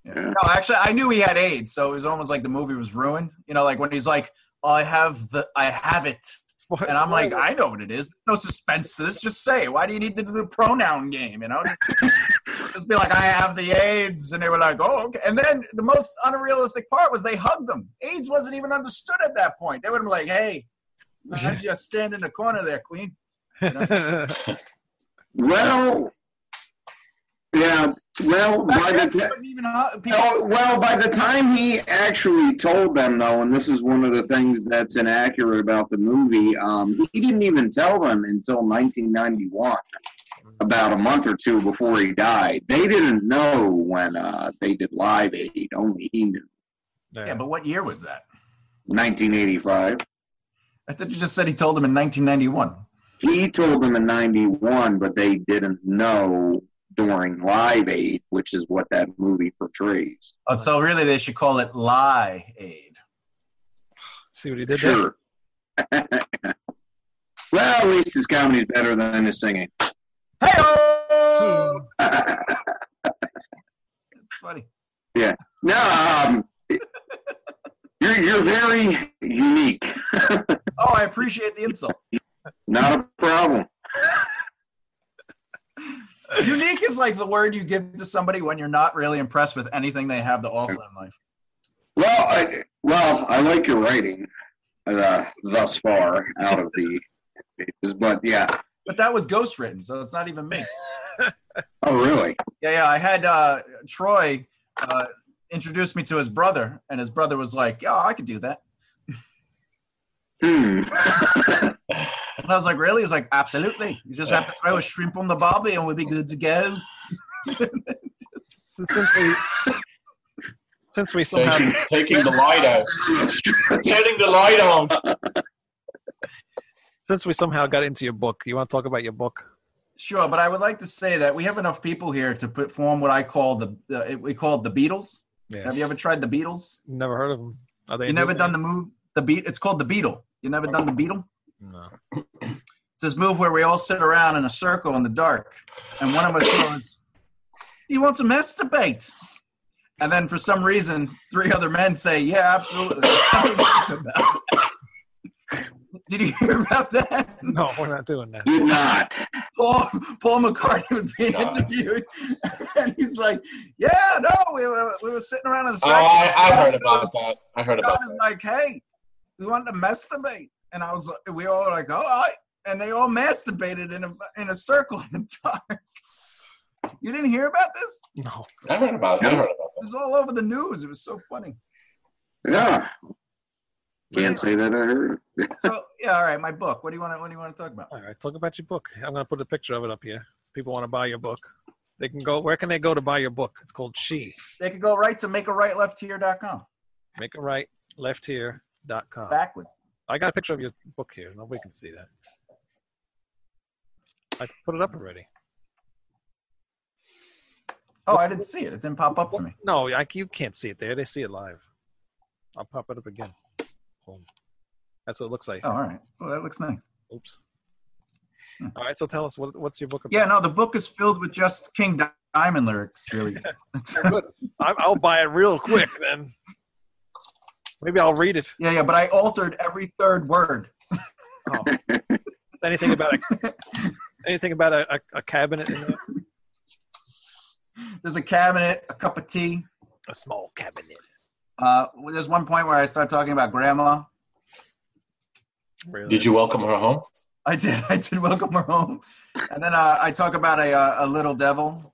Yeah. Yeah. No, actually, I knew he had AIDS, so it was almost like the movie was ruined. You know, like when he's like, oh, "I have the, I have it," Spoil- and I'm like, spoiler. "I know what it is. No suspense to this. Just say. it. Why do you need to do the pronoun game? You know, just, just be like, I have the AIDS," and they were like, "Oh, okay." And then the most unrealistic part was they hugged them. AIDS wasn't even understood at that point. They would have been like, "Hey, why don't you just stand in the corner there, Queen?" Well, yeah. Well, by the Back then, time. wouldn't even hug- people- well, by the time he actually told them, though, and this is one of the things that's inaccurate about the movie, um, he didn't even tell them until 1991, about a month or two before he died. They didn't know when uh, they did Live Aid. Only he knew. yeah, but what year was that? 1985. I thought you just said he told them in 1991. He told them in 91, but they didn't know during Live Aid, which is what that movie portrays. Oh, so really, they should call it Lie Aid. See what he did there? Sure. well, at least his comedy's better than his singing. Hey, That's funny. Yeah. No, um, you're you're very unique. Oh, I appreciate the insult. Not a problem. Unique is like the word you give to somebody when you're not really impressed with anything they have to offer in life. Well, I, well, I like your writing uh, thus far out of the pages, but yeah. But that was ghost written, so it's not even me. Oh, really? Yeah, yeah. I had uh, Troy uh, introduce me to his brother, and his brother was like, "Yeah, I could do that." Hmm. And I was like, "Really?" He's like, "Absolutely. You just have to throw a shrimp on the barbie, and we'll be good to go." Since, since we since we somehow Taking, taking the light out. Turning the light on. since we somehow got into your book, you want to talk about your book? Sure, but I would like to say that we have enough people here to put form what I call the uh, we call it the Beatles. Yeah, Have you ever tried the Beatles? never heard of them. Are they? You never done the move the beat. It's called the Beetle. You never done the Beetle? No. It's this move where we all sit around in a circle in the dark, and one of us goes, "He wants to masturbate," and then for some reason, three other men say, "Yeah, absolutely." Did you hear about that? No, we're not doing that. Did not. Paul Paul McCartney was being No. interviewed, and he's like, "Yeah, no, we were, we were sitting around in a Oh, circle." I, I heard about that. I heard about is that. like, "Hey, we want to masturbate," and I was like, "We all were like, oh, all right," and they all masturbated in a in a circle in the dark. You didn't hear about this? No. I heard about it. I heard about It was all over the news. It was so funny. Yeah. Can't say that I heard. So yeah, all right. My book. What do you want to What do you want to talk about? All right, talk about your book. I'm going to put a picture of it up here. People want to buy your book. They can go. Where can they go to buy your book? It's called She. They could go right to makearightlefthere.com. Make a right, left here. Dot com. Backwards. I got a picture of your book here. Nobody can see that. I put it up already. Oh, I didn't see it. It didn't pop up for me. No, I, you can't see it there. They see it live. I'll pop it up again. Boom. That's what it looks like. Oh, all right. Well, that looks nice. Oops. All right, so tell us what, what's your book about? Yeah, no, the book is filled with just King Diamond lyrics. Really. I'll buy it real quick then. Maybe I'll read it. yeah, yeah. But I altered every third word. Oh. anything about a anything about a, a, a cabinet in there? There's a cabinet, a cup of tea. A small cabinet. Uh, there's one point where I start talking about grandma. Really? Did you welcome her home? I did. I did welcome her home, and then uh, I talk about a uh, a little devil.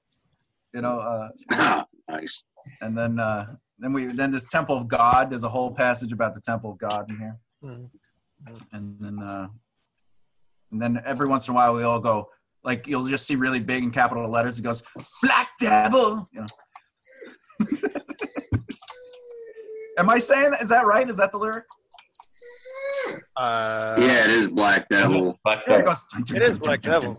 You know, uh, Ah, nice. and then uh, then we then this temple of God. There's a whole passage about the temple of God in here, Mm. and then uh, and then every once in a while we all go like you'll just see really big in capital letters. It goes Black Devil. You know. Am I saying is that right? Is that the lyric? Uh, Yeah, it is Black Devil. Black There it goes. It is Black Devil.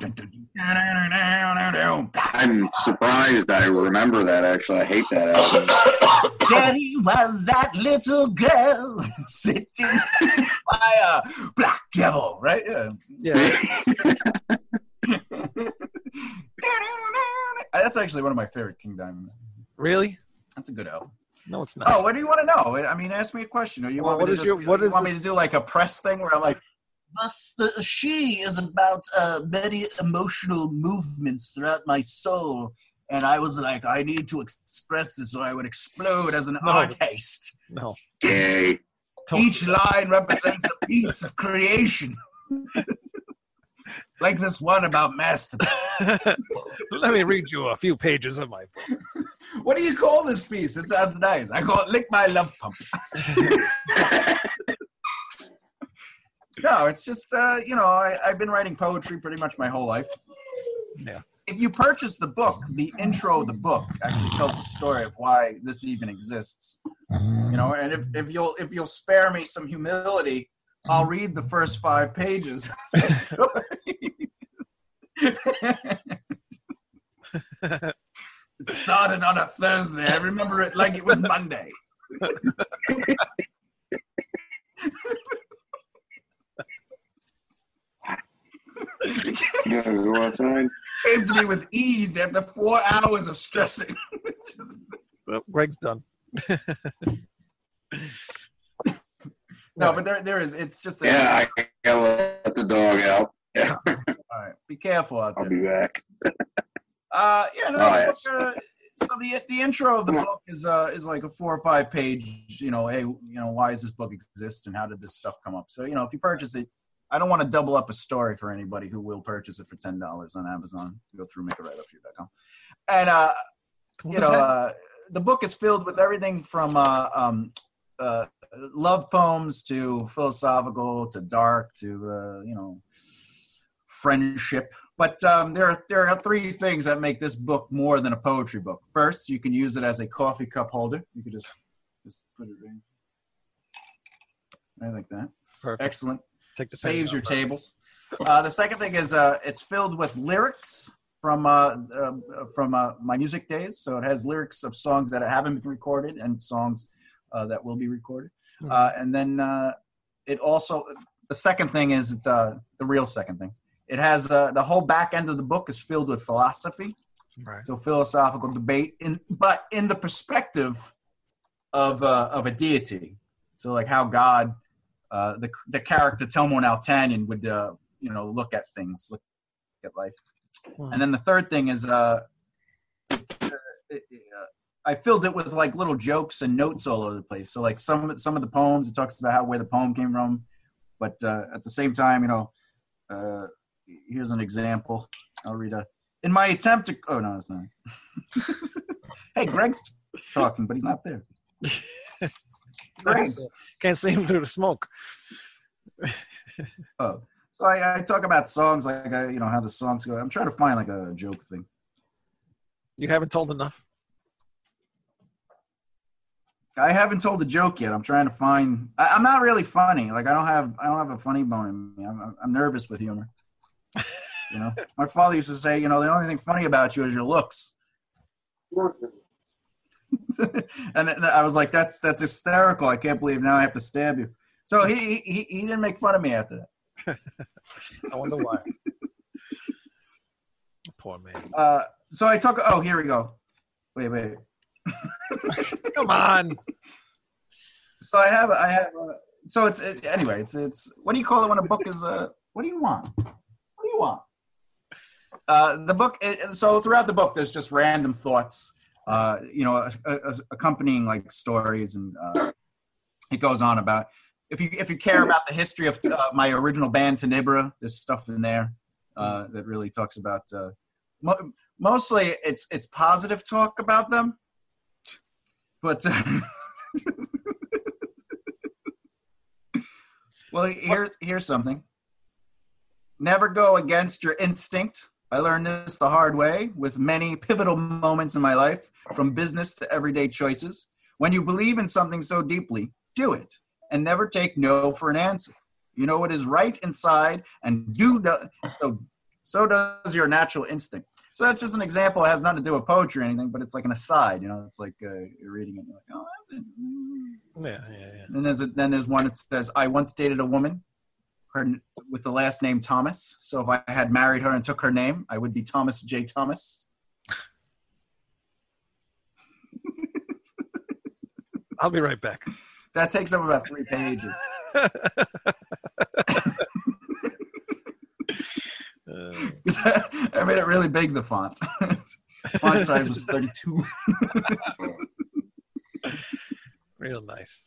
I'm surprised I remember that, actually. I hate that album. There he was, that little girl sitting by a black devil, right? Yeah. yeah. That's actually one of my favorite King Diamond. Really? That's a good album. No, it's not. Oh, what do you want to know? I mean, ask me a question. Or you Well, want me to just, your- what you want me to do like a press thing where I'm like, Thus, the she is about uh, many emotional movements throughout my soul. And I was like, I need to express this or I would explode as an No. artist. No. Gay. Each line represents a piece of creation. like this one about masturbate. Let me read you a few pages of my book. What do you call this piece? It sounds nice. I call it Lick My Love Pump. no, it's just, uh, you know, I, I've been writing poetry pretty much my whole life. Yeah. If you purchase the book, the intro of the book actually tells the story of why this even exists. Mm-hmm. You know, and if, if you'll if you'll spare me some humility, I'll read the first five pages. of the story. It started on a Thursday. I remember it like it was Monday. Yeah, you want to sign? Came to me with ease after four hours of stressing. Well, Greg's done. no, but there, there is. It's just. A, Yeah, I gotta let the dog out. Yeah, All right, be careful out there. I'll be back. Uh, yeah, no. Oh, yes. uh, so the the intro of the book is uh is like a four or five page. You know, hey, you know, why does this book exist and how did this stuff come up? So you know, if you purchase it, I don't want to double up a story for anybody who will purchase it for ten dollars on Amazon. Go through makearightlefthere.com. And uh, What you know, uh, the book is filled with everything from uh, um, uh, love poems to philosophical to dark to uh, you know friendship. But um, there are there are three things that make this book more than a poetry book. First, you can use it as a coffee cup holder. You could just just put it in. right like that. Perfect. Excellent saves your tables. Uh, the second thing is uh, it's filled with lyrics from uh, um, uh, from uh, my music days. So it has lyrics of songs that haven't been recorded and songs uh, that will be recorded. Mhm. Uh, and then uh, it also the second thing is it's, uh, the real second thing. It has uh, the whole back end of the book is filled with philosophy Right. so philosophical debate in but in the perspective of uh, of a deity so like how god uh, the the character Telmo Altanyan would uh, you know look at things look at life. Hmm. and then the third thing is uh, it's, uh, it, uh I filled it with like little jokes and notes all over the place. So like some of some of the poems it talks about how where the poem came from. But uh, at the same time you know uh, here's an example. I'll read a in my attempt to oh no it's not. Hey greg's talking but he's not there Greg. Can't see him through the smoke. oh. So I, I talk about songs like I, you know how the songs go. I'm trying to find like a joke thing. You haven't told enough. i haven't told a joke yet. I'm trying to find I, i'm not really funny. Like i don't have i don't have a funny bone in me. I'm, I'm nervous with humor. You know, my father used to say, you know, the only thing funny about you is your looks. and then I was like, that's that's hysterical. I can't believe now I have to stab you. So he he, he didn't make fun of me after that. I wonder why. Poor man. Uh, so I took. Oh, here we go. Wait, wait. Come on. So I have. I have. Uh, so it's it, anyway. It's it's. What do you call it when a book is uh What do you want? What do you want? Uh, the book. It, so throughout the book, there's just random thoughts. Uh, you know, a, a, accompanying like stories, and uh, it goes on about if you if you care about the history of uh, my original band Tenebra, there's stuff in there uh, that really talks about. Uh, mo- mostly, it's it's positive talk about them, but. well, here's here's something. Never go against your instinct. I learned this the hard way with many pivotal moments in my life, from business to everyday choices. When you believe in something so deeply, do it and never take no for an answer. You know what is right inside, and do so. So does your natural instinct. So that's just an example. It has nothing to do with poetry or anything, but it's like an aside. You know, it's like uh, you're reading it, and you're like, oh, that's it. Yeah, yeah, yeah. And there's a, then there's one that says, "I once dated a woman, her with the last name Thomas. So if I had married her and took her name, I would be Thomas J. Thomas." I'll be right back. That takes up about three pages. Uh, I made it really big. The font, font size was 32. real nice.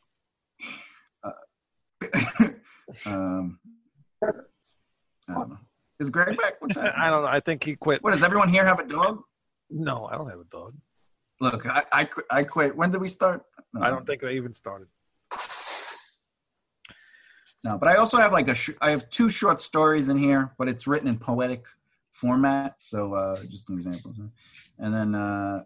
um, I don't know. Is Greg back? What's that? I don't know. I think he quit. What does everyone here have a dog? No, I don't have a dog. Look, I I, quit- I quit. When did we start? No. I don't think I even started. No, but I also have like a sh- I have two short stories in here, but it's written in poetic format. So uh, just an example. And then uh,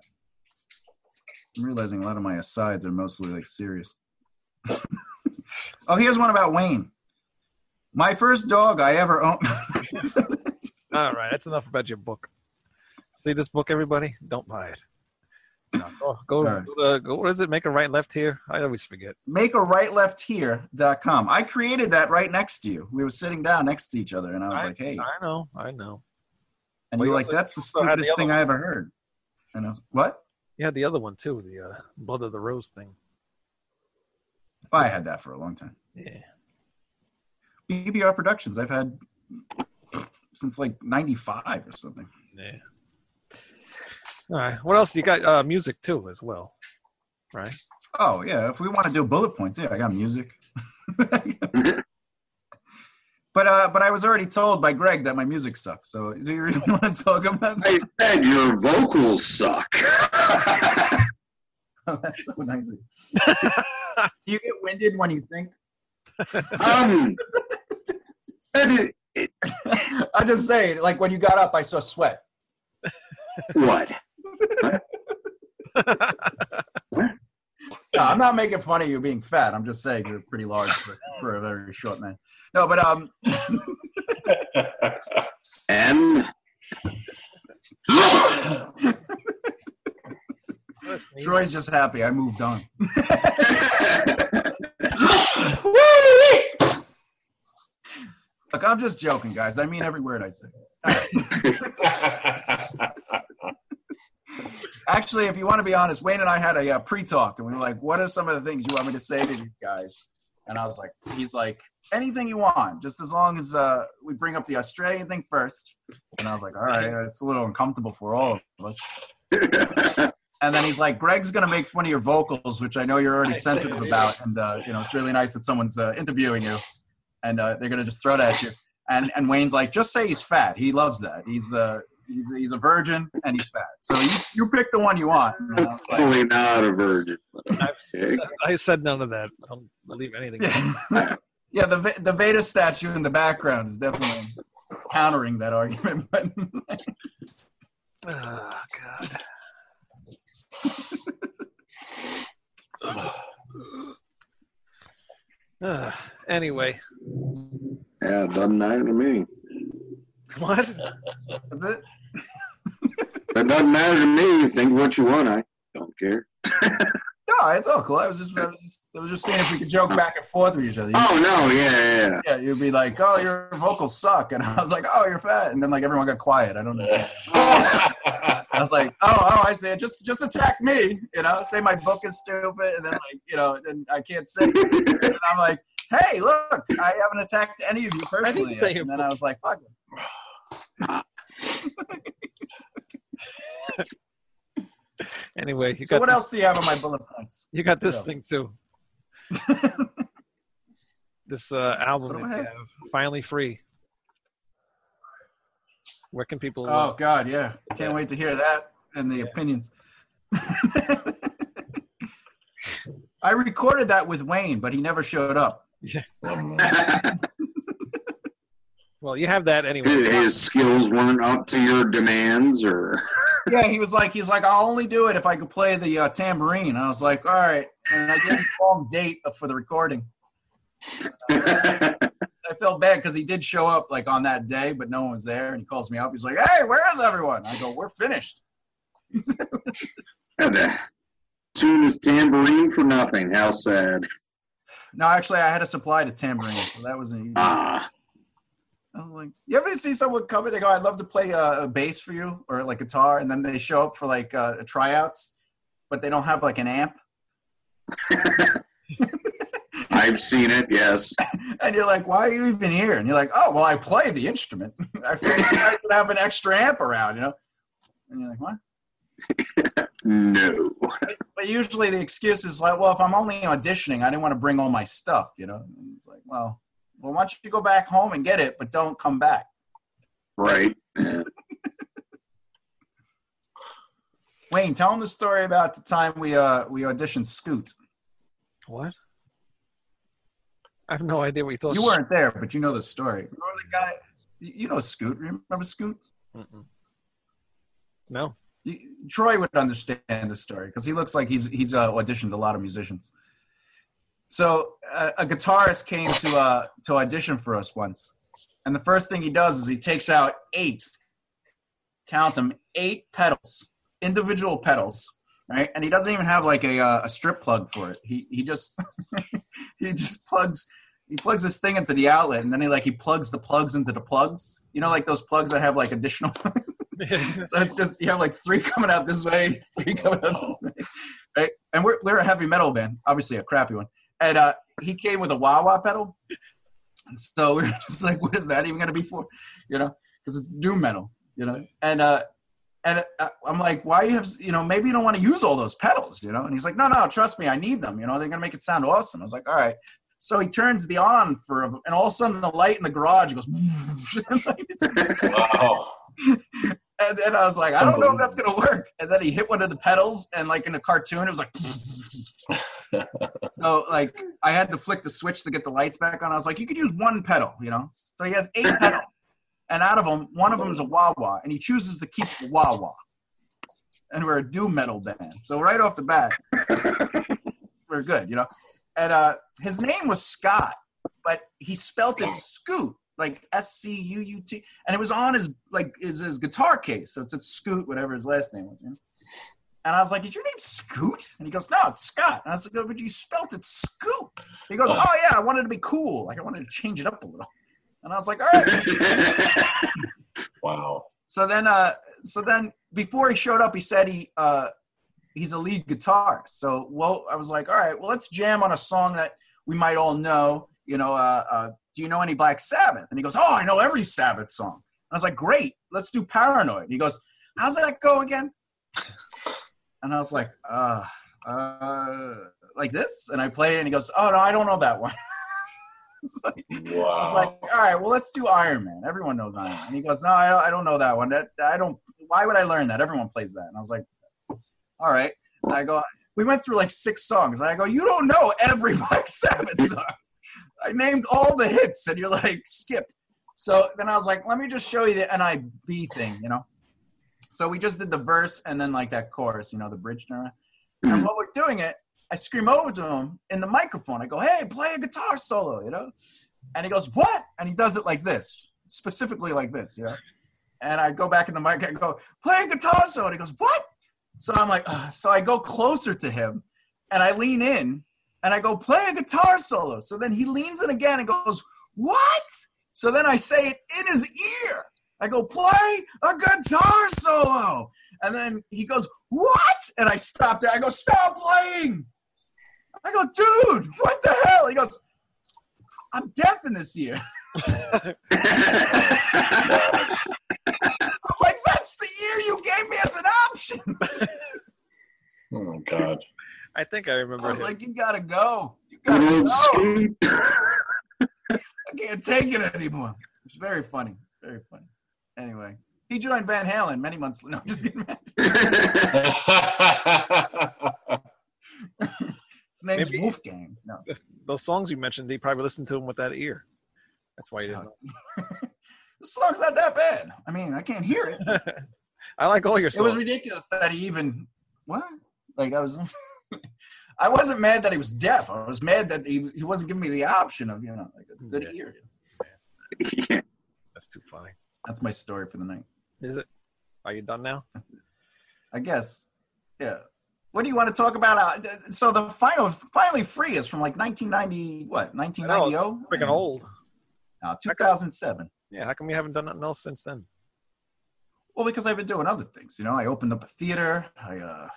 I'm realizing a lot of my asides are mostly like serious. oh, here's one about Wayne. My first dog I ever owned. All right, that's enough about your book. See this book, everybody? Don't buy it. No, go, go, right. go, to, go. What is it? Make a right, left here. I always forget. Make a right left here.com. I created that right next to you. We were sitting down next to each other, and I was like, hey. I know, I know. And Well, you're like, that's the the stupidest other thing one. I ever heard. And I was, what? You had the other one too, the uh, blood of the rose thing. Oh, I had that for a long time. Yeah. BBR Productions, I've had since like 95 or something. Yeah. All right. What else? You got uh, music too, as well, right? Oh, yeah. If we want to do bullet points, yeah, I got music. but uh, but I was already told by Greg that my music sucks. So do you really want to talk about that? I said your vocals suck. Oh, that's so nice. do you get winded when you think? um, I'm just saying, like when you got up, I saw sweat. what? No, I'm not making fun of you being fat. I'm just saying you're pretty large for, for a very short man. No, but um, And Troy's just happy. I moved on. Look, I'm just joking, guys. I mean every word I say. Actually, if you want to be honest, Wayne and I had a uh, pre-talk, and we were like, "What are some of the things you want me to say to these guys?" And I was like, "He's like anything you want, just as long as uh, we bring up the Australian thing first. And I was like, "All right, it's a little uncomfortable for all of us." And then he's like, "Greg's gonna make fun of your vocals, which I know you're already sensitive about, and uh, you know it's really nice that someone's uh, interviewing you, and uh, they're gonna just throw it at you." And and Wayne's like, "Just say he's fat. He loves that. He's uh he's he's a virgin and he's fat. So you, you pick the one you want." And I was like, Totally not a virgin. I've said, I said none of that. I don't believe anything. yeah, yeah. The Ve- the Veda statue in the background is definitely countering that argument. But Oh, God. Uh, anyway, Yeah, doesn't matter to me. What? That's it. That doesn't matter to me. Think what you want. I don't care. No, it's all cool. I was just, I was just, I was just seeing if we could joke back and forth with each other. Oh no, yeah, yeah, yeah. Yeah, you'd be like, "Oh, your vocals suck," and I was like, "Oh, you're fat," and then like everyone got quiet. I don't know. I was like, "Oh, oh, I see it. Just, just attack me, you know. Say my book is stupid, and then like, you know, then I can't say. And I'm like, "Hey, look, I haven't attacked any of you personally." Yet. And then I was like, "Fuck it." Anyway, you So what this, else do you have on my bullet points? you got this thing too. This uh, album that you ahead. have, finally free. Where can people? Oh God, yeah, can't wait to hear that and the opinions. I recorded that with Wayne, but he never showed up. well, you have that anyway. His skills weren't up to your demands, or Yeah, he was like, he's like, I'll only do it if I could play the uh, tambourine. I was like, all right, and I gave him a wrong date for the recording. I felt bad because he did show up like on that day, but no one was there. And he calls me up. He's like, "Hey, where is everyone?" I go, "We're finished." to tune his tambourine for nothing. How sad. no, actually, I had a supply the tambourine, so that was an easy. Ah, I was like, you ever see someone come in? They go, "I'd love to play a, a bass for you or like guitar," and then they show up for like uh, tryouts, but they don't have like an amp, I've seen it. Yes. and you're like, "Why are you even here?" And you're like, "Oh, well, I play the instrument. I figured you guys would have an extra amp around, you know." And you're like, "What?" No. But usually the excuse is like, "Well, if I'm only auditioning, I didn't want to bring all my stuff," you know. And it's like, well, well, why don't you go back home and get it, but don't come back. Right. Yeah. Wayne, tell him the story about the time we uh we auditioned Scoot. What? I have no idea what you thought. You weren't there, but you know the story. Remember the guy? You know Scoot. Remember Scoot? Mm-mm. No. Troy would understand the story because he looks like he's he's uh, auditioned a lot of musicians. So uh, a guitarist came to uh, to audition for us once, and the first thing he does is he takes out eight, count them, eight pedals, individual pedals, right? And he doesn't even have like a uh, a strip plug for it. He he just he just plugs he plugs this thing into the outlet, and then he like he plugs the plugs into the plugs. You know, like those plugs that have like additional so it's just you have like three coming out this way, three coming out this way, right? And we're we're a heavy metal band, obviously a crappy one. And uh, he came with a wah wah pedal, so we are just like, what is that even gonna be for? You know, because it's doom metal, you know. And uh, and uh, I'm like, why you have you know maybe you don't want to use all those pedals, you know? And he's like, no, no, trust me, I need them. You know, they're gonna make it sound awesome. I was like, all right. So he turns the on for, and all of a sudden the light in the garage goes. Wow. And then I was like, I don't know if that's gonna work. And then he hit one of the pedals, and like in a cartoon, it was like. so like I had to flick the switch to get the lights back on. I was like, you could use one pedal, you know. So he has eight pedals, and out of them, one of them is a wah wah, and he chooses to keep the wah wah. And we're a doom metal band, so right off the bat, we're good, you know. And uh, his name was Scott, but he spelt it Scoot, like S C U U T, and it was on his like his, his guitar case. So it's at Scoot, whatever his last name was. You know? And I was like, "Is your name Scoot?" And he goes, "No, it's Scott." And I was like, "No, but you spelt it Scoot." He goes, "Oh yeah, I wanted to be cool. Like I wanted to change it up a little." And I was like, "All right." Wow. So then, uh, so then before he showed up, he said he uh, he's a lead guitarist. So well, I was like, all right, well, let's jam on a song that we might all know. You know, uh, uh, do you know any Black Sabbath? And he goes, oh, I know every Sabbath song. And I was like, great, let's do Paranoid. And He goes, how's that go again? And I was like, uh, uh, like this. And I played it, and he goes, oh no, I don't know that one. It's like- I was Wow. like, all right, well, let's do Iron Man. Everyone knows Iron Man. And he goes, no, I don't, I don't know that one. That I don't. Why would I learn that? Everyone plays that. And I was like, all right. And I go, we went through like six songs. And I go, you don't know every Black Sabbath song. I named all the hits, and you're like, skip. So then I was like, let me just show you the NIB thing, you know. So we just did the verse and then like that chorus, you know, the bridge. And mm-hmm. while we're doing it, I scream over to him in the microphone. I go, "Hey, play a guitar solo," you know. And he goes, "What?" And he does it like this. specifically like this, you know. And I go back in the mic and go, play a guitar solo. And he goes, what? So I'm like, Ugh. so I go closer to him and I lean in and I go, play a guitar solo. So then he leans in again and goes, what? So then I say it in his ear. I go, play a guitar solo. And then he goes, what? And I stop there. I go, stop playing. I go, dude, what the hell? He goes, I'm deaf in this ear. I'm like, that's the ear you gave me as an option. Oh God. I think I remember. I was him. like, you gotta go. You gotta go. I can't take it anymore. It's very funny. Very funny. Anyway, he joined Van Halen many months. No, I'm just kidding. His name's Maybe- Wolfgang. No. Those songs you mentioned, he probably listened to them with that ear. That's why you didn't. Oh. The song's not that bad. I mean, I can't hear it. I like all your songs. It was ridiculous that he even what? Like I was. I wasn't mad that he was deaf. I was mad that he, he wasn't giving me the option of you know like a good Yeah. ear. Yeah. That's too funny. That's my story for the night. Is it? Are you done now? I guess. Yeah. What do you want to talk about? Uh, so the final, finally free is from like 1990. What? 1990? it's freaking old. No, 2007. Yeah, how come we haven't done nothing else since then? Well, because I've been doing other things. You know, I opened up a theater. I, uh,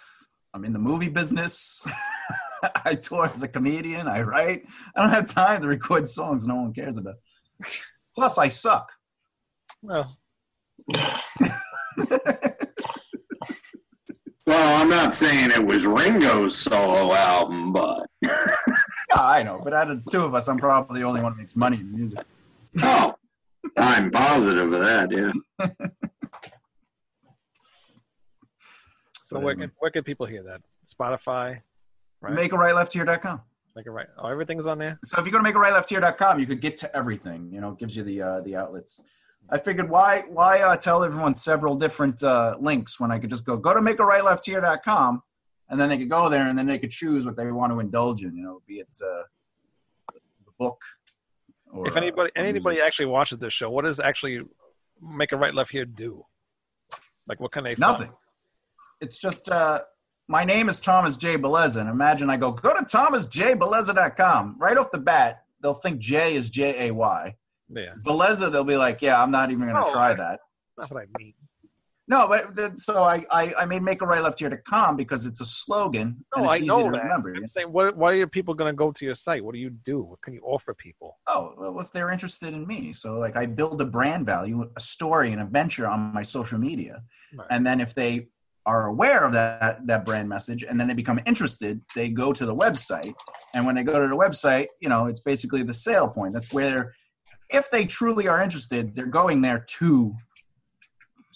I'm in the movie business. I tour as a comedian. I write. I don't have time to record songs no one cares about. Plus, I suck. Well, Well, I'm not saying it was Ringo's solo album, but Yeah, I know. But out of the two of us, I'm probably the only one who makes money in music. oh, I'm positive of that. Yeah. so where can, where can people hear that? Spotify, right? Make a right left here.com. Make a right. Oh, everything's on there. So if you go to makearightlefthere.com, you could get to everything. You know, it gives you the uh, the outlets. I figured why why uh, tell everyone several different uh, links when I could just go go to makearightlefthere.com and then they could go there and then they could choose what they want to indulge in. You know, be it uh, the book. Or, If anybody uh, anybody actually watches this show, what does actually make a right left here do? Like, what can they? find? nothing. It's just uh, my name is Thomas J. Bellezza, and imagine I go go to thomasjbellezza.com. Right off the bat, they'll think J is J A Y. Yeah, Bellezza, they'll be like, yeah, I'm not even going to Oh, try that. that's what I mean. No, but so I, I I made make a right left here to com because it's a slogan and No, it's I easy know to that. remember. I'm saying, what, why are people going to go to your site? What do you do? What can you offer people? Oh, well, if they're interested in me, so like I build a brand value, a story, an adventure on my social media, Right. and then if they are aware of that that brand message, and then they become interested, they go to the website, and when they go to the website, you know, it's basically the sale point. That's where, if they truly are interested, they're going there to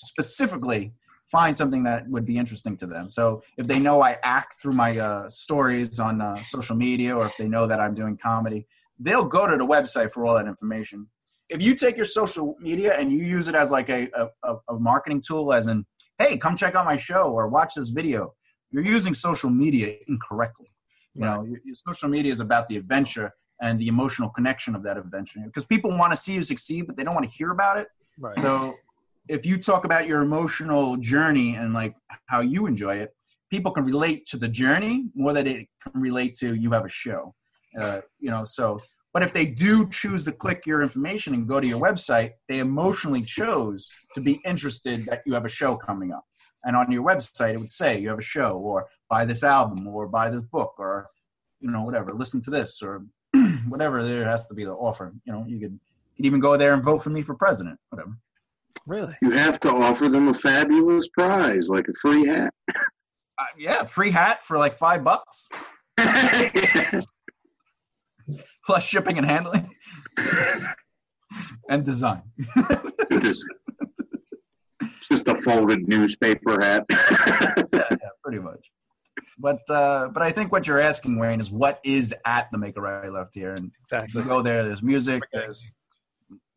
specifically find something that would be interesting to them. So if they know I act through my uh, stories on uh, social media, or if they know that I'm doing comedy, they'll go to the website for all that information. If you take your social media and you use it as like a, a, a marketing tool, as in, hey, come check out my show or watch this video, you're using social media incorrectly. You know, your, your social media is about the adventure and the emotional connection of that adventure because people want to see you succeed, but they don't want to hear about it. Right. So if you talk about your emotional journey and like how you enjoy it, people can relate to the journey more than it can relate to you have a show. Uh, you know, so but if they do choose to click your information and go to your website, they emotionally chose to be interested that you have a show coming up. And on your website, it would say you have a show, or buy this album, or buy this book, or you know whatever. Listen to this, or whatever. There has to be the offer. You know, you could, you could even go there and vote for me for president. Whatever. Really? You have to offer them a fabulous prize, like a free hat. Uh, yeah, free hat for like five bucks plus shipping and handling and design. just, just a folded newspaper hat. yeah, yeah, pretty much. But uh, but I think what you're asking, Wayne, is what is at the Make a Right Left here, and Exactly. you go there. There's music. There's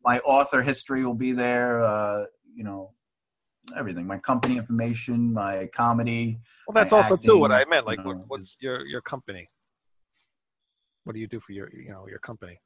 my author history will be there. Uh, you know, everything. My company information, my comedy. Well, that's also too what I meant. Like, you what, know, what's your your company? What do you do for your you know your company?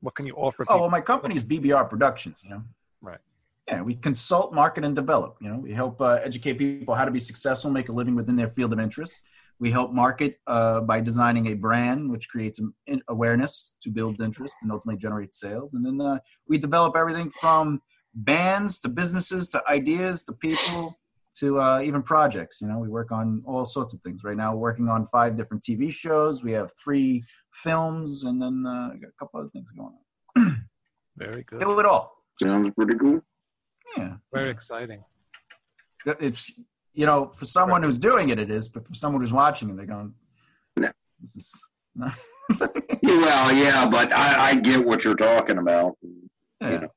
What can you offer? Oh People? well, my company's BBR Productions. You know, right. Yeah, we consult, market, and develop. You know, we help uh, educate people how to be successful, make a living within their field of interest. We help market uh, by designing a brand which creates awareness to build interest and ultimately generate sales. And then uh, we develop everything from bands to businesses to ideas to people to uh, even projects. You know, we work on all sorts of things. Right now, we're working on five different TV shows. We have three films, and then uh, got a couple other things going on. Very good. Do it all. Sounds pretty cool. Yeah. Very exciting. It's you know, for someone who's doing it, it is. But for someone who's watching it, they're going, No. "This is." Well, yeah, but I, I get what you're talking about. yeah. You know.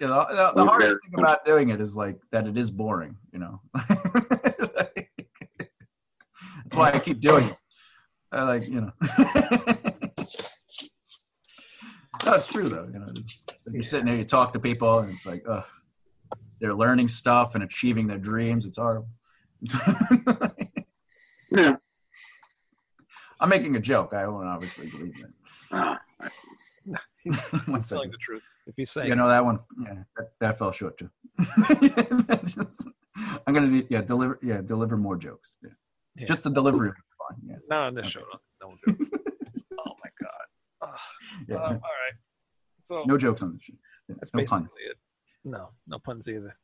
You know, the, the hardest thing about doing it is like that it is boring. You know, that's why I keep doing it. I like you know. That's true though. You know, it's, you're sitting there, you talk to people, and it's like, ugh, they're learning stuff and achieving their dreams. It's horrible. Yeah. I'm making a joke. I won't obviously believe it. Ah, One Telling second. the truth. If he's saying You know that one? Yeah, that, that fell short too. Just- I'm gonna do- yeah deliver yeah deliver more jokes. Yeah. Yeah. Just the delivery. will fine, Yeah, no, on this show, no, no jokes. oh my god. Ugh. yeah. Uh, all right. So no jokes on this shit. Yeah, that's no basically puns. it. No, no puns either.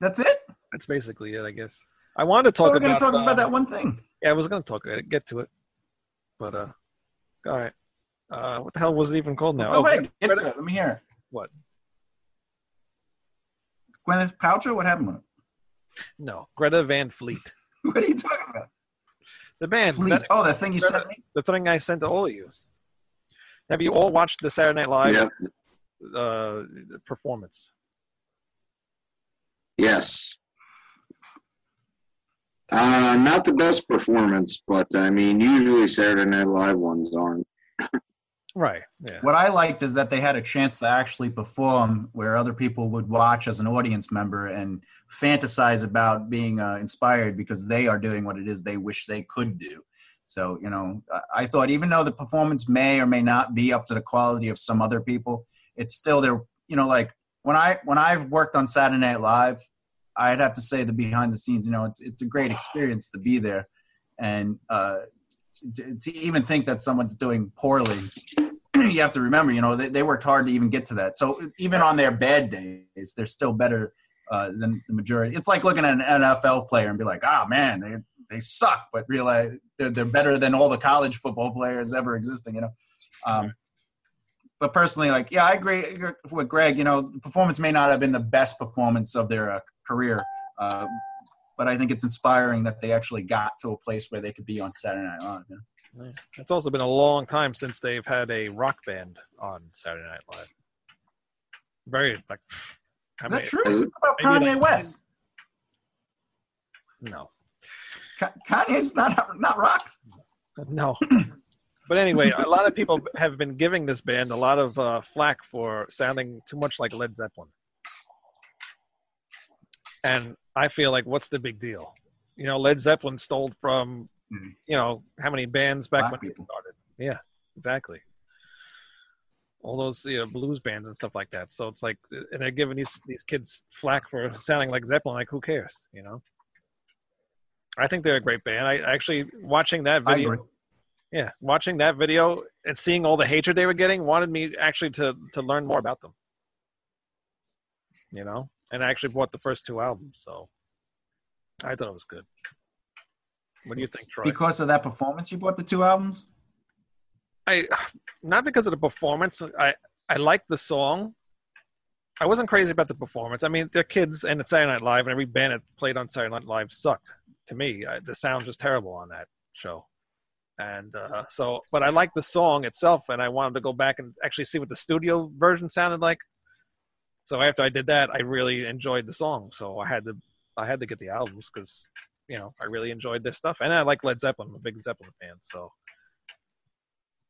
That's it. That's basically it, I guess. I wanted to talk we're about. gonna talk uh, about that one thing. Yeah, I was gonna talk about it, get to it, but uh, all right. Uh, what the hell was it even called now? Go Oh, ahead, get Greta- to it. Let me hear. What? Gwyneth Paltrow. What happened with it? No, Greta Van Fleet. What are you talking about? The band. Fleet. that- oh, that thing you Greta- sent me. the thing I sent to all of you. Have you all watched the Saturday Night Live Yep. Uh, performance? Yes. Uh, not the best performance, but I mean, usually Saturday Night Live ones aren't. Right. Yeah. What I liked is that they had a chance to actually perform where other people would watch as an audience member and fantasize about being uh, inspired because they are doing what it is they wish they could do. So, you know, I- I thought even though the performance may or may not be up to the quality of some other people, it's still there. You know, like when I when I've worked on Saturday Night Live, I'd have to say the behind the scenes. You know, it's it's a great experience to be there, and uh, to, to even think that someone's doing poorly you have to remember, you know, they, they worked hard to even get to that. So even on their bad days, they're still better uh, than the majority. It's like looking at an NFL player and be like, ah, man, they, they suck, but realize they're, they're better than all the college football players ever existing, you know. Um, but personally, like, yeah, I agree with Greg. You know, the performance may not have been the best performance of their uh, career, uh, but I think it's inspiring that they actually got to a place where they could be on Saturday Night Live. You know? It's also been a long time since they've had a rock band on Saturday Night Live. Very like. Is that true? What about Kanye like- West? No, Ka- Kanye's not not rock. no. but anyway, a lot of people have been giving this band a lot of uh, flack for sounding too much like Led Zeppelin, and I feel like, what's the big deal? You know, Led Zeppelin stole from, Mhm. you know, how many bands back Black when people. started? Yeah, exactly. All those you know, blues bands and stuff like that. So it's like, and they're giving these these kids flack for sounding like Zeppelin. Like, who cares? You know. I think they're a great band. I actually watching that video. Yeah, watching that video and seeing all the hatred they were getting wanted me actually to to learn more about them. You know, and I actually bought the first two albums, so I thought it was good. What do you think, Troy? Because of that performance, you bought the two albums. I not because of the performance. I I liked the song. I wasn't crazy about the performance. I mean, they're kids, and it's Saturday Night Live, and every band that played on Saturday Night Live sucked to me. I, the sound was terrible on that show, and uh, so. But I like the song itself, and I wanted to go back and actually see what the studio version sounded like. So after I did that, I really enjoyed the song. So I had to I had to get the albums because you know I really enjoyed this stuff, and I like Led Zeppelin. I'm a big Zeppelin fan, so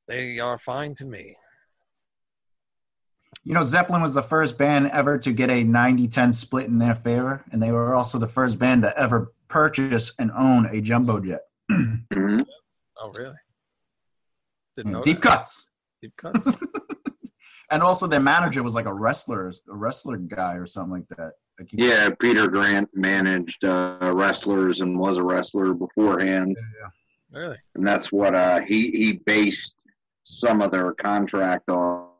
they are fine to me. You know, Zeppelin was the first band ever to get a 90-10 split in their favor, and they were also the first band to ever purchase and own a jumbo jet. Oh, really? Didn't know Deep that. cuts. Deep cuts. and also their manager was like a wrestler, a wrestler guy or something like that. Like he- Yeah, Peter Grant managed uh, wrestlers and was a wrestler beforehand, Really? and that's what uh, he he based some of their contract off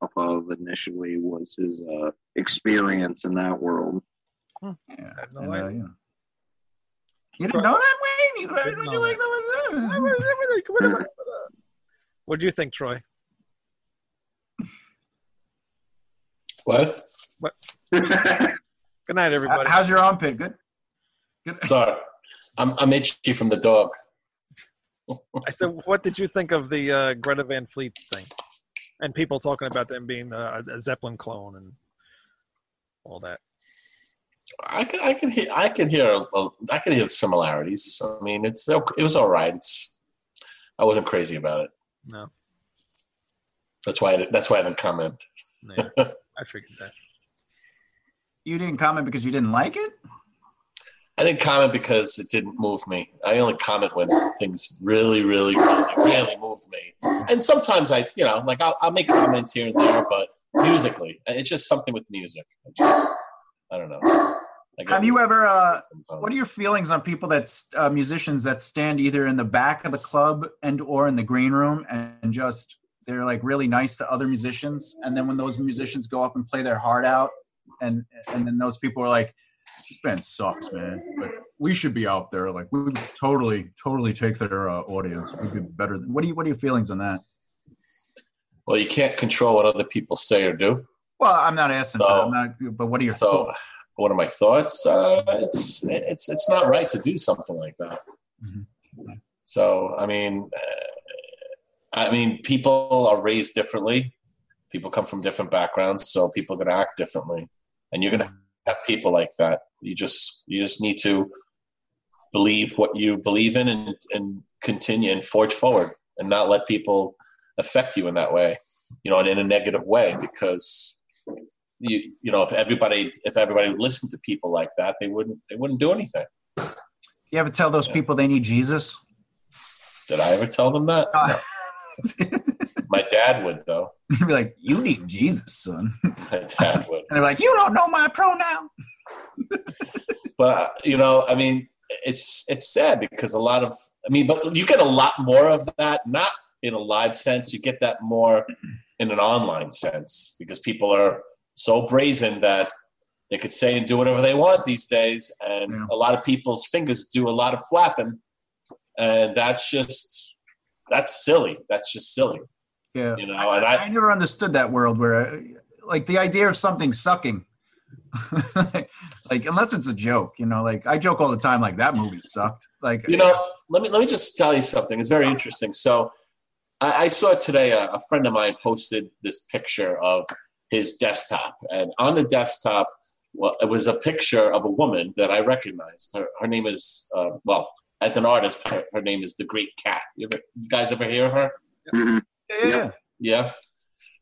off of initially was his uh, experience in that world. Yeah, had no and, uh, idea. You, didn't know that, Wayne? You, Didn't know like that? What do you think, Troy? What? Good night, everybody. How's your armpit? Good. Good. Sorry, I'm I'm itchy from the dog. I said, what did you think of the uh, Greta Van Fleet thing? And people talking about them being uh, a Zeppelin clone and all that. I can I can hear I can hear I can hear similarities. I mean, it's it was all right. It's I wasn't crazy about it. No, That's why I, didn't- that's why I didn't comment. no I figured that. You didn't comment because you didn't like it? I didn't comment because it didn't move me. I only comment when things really, really, really, really move me. And sometimes I, you know, like I'll, I'll make comments here and there, but musically, it's just something with music. I just, I don't know. I Have you ever? Uh, what are your feelings on people that's uh, musicians that stand either in the back of the club and or in the green room and just they're like really nice to other musicians, and then when those musicians go up and play their heart out, and and then those people are like, "This band sucks, man. But we should be out there. Like we would totally, totally take their uh, audience. We'd be better." Than, what do you? What are your feelings on that? Well, you can't control what other people say or do. Well, I'm not asking. So- that. I'm not. But what are your So, thoughts? what are my thoughts? Uh, it's it's it's not right to do something like that. Mhm. So, I mean, uh, I mean, people are raised differently. People come from different backgrounds, so people are going to act differently, and you're going to have people like that. You just you just need to believe what you believe in and and continue and forge forward, and not let people affect you in that way, you know, and in a negative way, because you you know if everybody if everybody listened to people like that they wouldn't they wouldn't do anything. You ever tell those people they need Jesus? did i ever tell them that? Uh, my dad would though. He'd be like, "You need Jesus, son," and my dad would. They're like, "You don't know my pronoun." but you know i mean it's it's sad because a lot of i mean but you get a lot more of that not in a live sense you get that more in an online sense because people are so brazen that they could say and do whatever they want these days and Yeah. a lot of people's fingers do a lot of flapping and that's just that's silly that's just silly Yeah, you know and I, i I never understood that world where, uh, like, the idea of something sucking. like, unless it's a joke, you know. Like, I joke all the time, like that movie sucked. Like, You know, let me let me just tell you something. It's very interesting. So, I, I saw today a, a friend of mine posted this picture of his desktop, and on the desktop, well, it was a picture of a woman that I recognized. Her, her name is uh, well, as an artist, her, her name is the Great Cat. You, ever, you guys ever hear of her? Mhm. yeah, yeah. Yeah.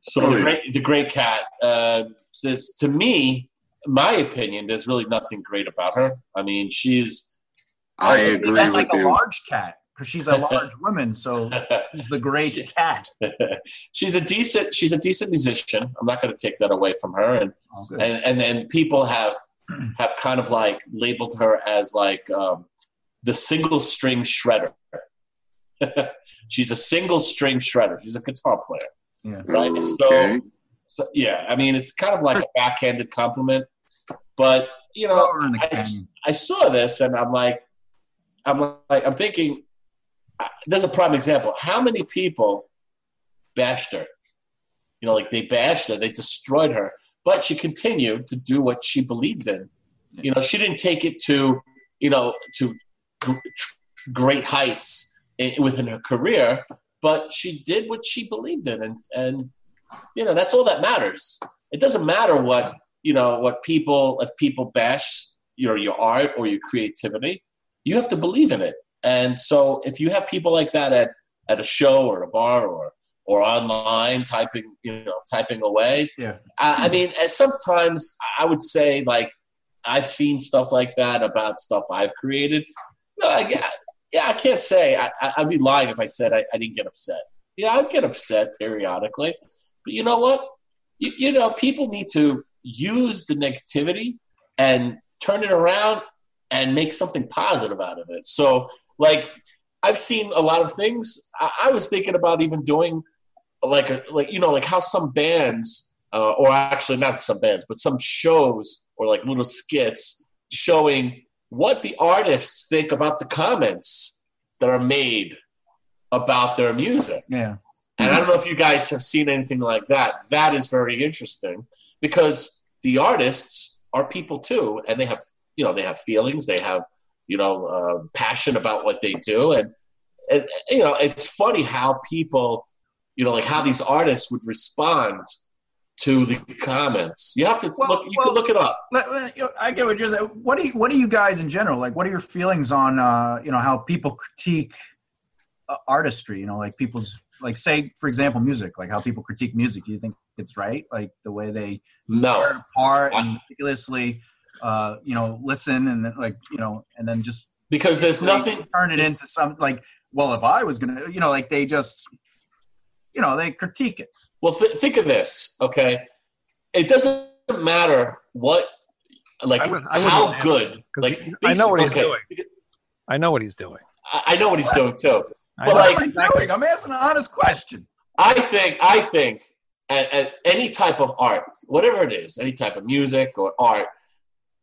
So Oh, the yeah. great, the great cat. Uh, there's, to me, my opinion, there's really nothing great about her. I mean, she's. I They agree meant with like a large cat because she's a large woman, so she's the great cat. she's a decent. She's a decent musician. I'm not going to take that away from her. And Oh, and and then people have have kind of like labeled her as like um, the single string shredder. she's a single string shredder. She's a guitar player. yeah. Right. Okay. So yeah, I mean, it's kind of like a backhanded compliment, but you know, Throw her in the I. I saw this and I'm like, I'm like, I'm thinking, there's a prime example. How many people bashed her? You know, like they bashed her, they destroyed her, but she continued to do what she believed in. You know, she didn't take it to, you know, to great heights within her career, but she did what she believed in, and and you know that's all that matters. It doesn't matter what you know what people if people bash your your art or your creativity, you have to believe in it. And so if you have people like that at at a show or a bar or or online typing you know typing away, Yeah. I, I mean, and sometimes I would say like I've seen stuff like that about stuff I've created. No, I, yeah, yeah, I can't say I, I'd be lying if I said I, I didn't get upset. Yeah, I'd get upset periodically, but you know what? you, you know, people need to use the negativity and turn it around and make something positive out of it. So, like, I've seen a lot of things. I, I was thinking about even doing like a like you know like how some bands uh, or actually not some bands but some shows or like little skits showing what the artists think about the comments that are made about their music Yeah. and i don't know if you guys have seen anything like that that is very interesting because the artists are people too and they have you know they have feelings they have you know uh, passion about what they do and, and you know it's funny how people you know like how these artists would respond to the comments you have to Well- look you well- can look it up Let- let- you I get what you're saying. What do you, what do you guys in general like? What are your feelings on uh, you know how people critique uh, artistry? You know, like people's like say for example music, like how people critique music. Do you think it's right? Like the way they tear no it apart and ridiculously, uh, you know, listen and then like you know, and then just because there's nothing turn it into some like. Well, if I was gonna, you know, like they just, you know, they critique it. Well, th- think of this, okay? It doesn't matter what, like, I would- I how good, Like, he- I know what he's okay, doing. I know what he's doing. I, I know what he's doing too. I But, know. like- what am I doing? I'm asking an honest question. I think, I think, at, at any type of art, whatever it is, any type of music or art,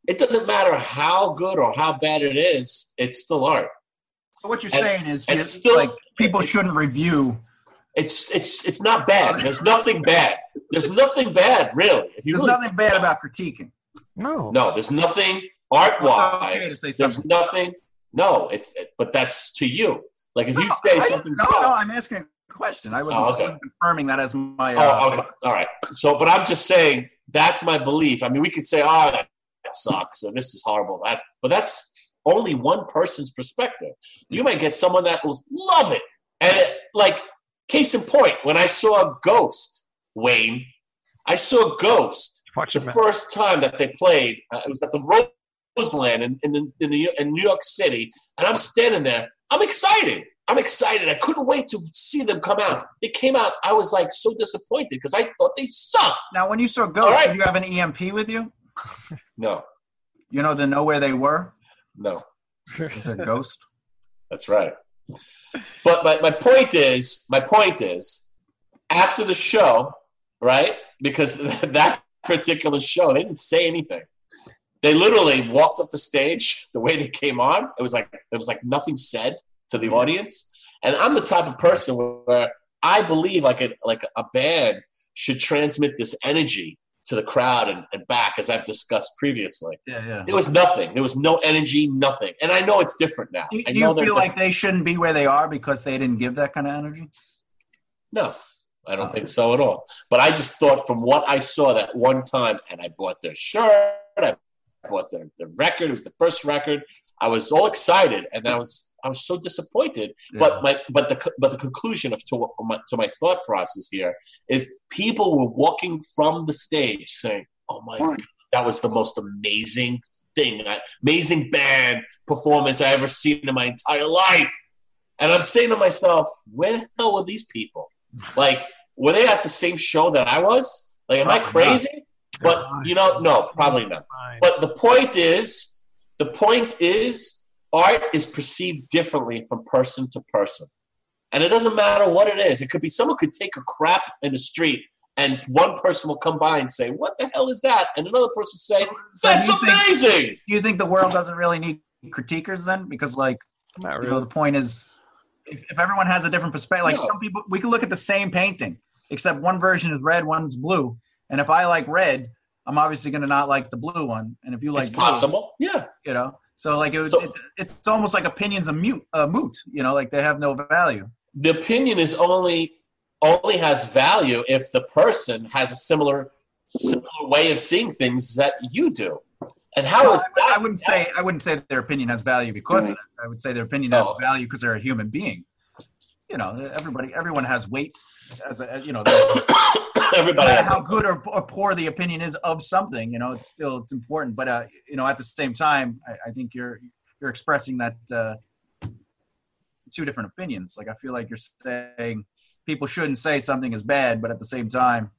it doesn't matter how good or how bad it is. It's still art. So what you're And- saying is, and you- it's still- like people shouldn't review. It's it's it's not bad. There's nothing bad. There's nothing bad, really. If you There's really nothing bad about critiquing. No. No, there's nothing art It's okay wise. there's nothing. No, it's it, but that's to you. Like if you say I- something, No, sucks- no, I'm asking a question. I wasn't, Oh, okay. I wasn't confirming that as my. Oh, Uh, okay. all right. So, but I'm just saying that's my belief. I mean, we could say, "Oh, that, that sucks," or "This is horrible." That, but that's only one person's perspective. You might get someone that will love it, and it, like case in point, when I saw Ghost, Wayne, I saw Ghost Watch the first time that they played. Uh, it was at the Roseland in in, the, in, the, in New York City, and I'm standing there. I'm excited. I'm excited. I couldn't wait to see them come out. They came out. I was like so disappointed because I thought they sucked. now, when you saw Ghost, right. did you have an EMP with you? No, You know to know where they were. no, Is it Ghost? that's right. But my, my point is, my point is, after the show, right? Because that particular show, they didn't say anything. They literally walked off the stage the way they came on. It was like there was like nothing said to the audience. And I'm the type of person where I believe like a like a band should transmit this energy to the crowd and, and back, as I've discussed previously. Yeah, yeah. There was nothing. There was no energy, nothing. And I know it's different now. Do, do you feel different. like they shouldn't be where they are because they didn't give that kind of energy? No, I don't think so at all. But I just thought from what I saw that one time, and I bought their shirt, I bought their, their record. It was the first record. I was all excited, and I was I was so disappointed. But my but the but the conclusion of to my, to my thought process here is people were walking from the stage saying, "Oh my, God, that was the most amazing thing, amazing band performance I ever seen in my entire life." And I'm saying to myself, "Where the hell were these people? Like, were they at the same show that I was? Like, am I not. crazy?" But you know, no, probably not. But the point is, the point is, art is perceived differently from person to person. And it doesn't matter what it is. It could be someone could take a crap in the street and one person will come by and say, What the hell is that? And another person say, So That's do you think- amazing. Do you think the world doesn't really need critiquers then? Because like Not you know, the point is, if, if everyone has a different perspective, like No. some people, we can look at the same painting, except one version is red, one's blue. And if I like red, I'm obviously going to not like the blue one. And if you like it's blue, possible. Yeah. you know, so like it was, So- it, it's almost like opinions a mute, uh, moot. You know, like they have no value. The opinion is only only has value if the person has a similar similar way of seeing things that you do. And how No, is that? I wouldn't say I wouldn't say their opinion has value because of that. I would say their opinion has Oh. value because they're a human being. You know, everybody, everyone has weight. As a, you know, no everybody matter how good or, or poor the opinion is of something, you know, it's still it's important. But uh, you know, at the same time, I, I think you're you're expressing that uh, two different opinions. Like I feel like you're saying people shouldn't say something is bad, but at the same time,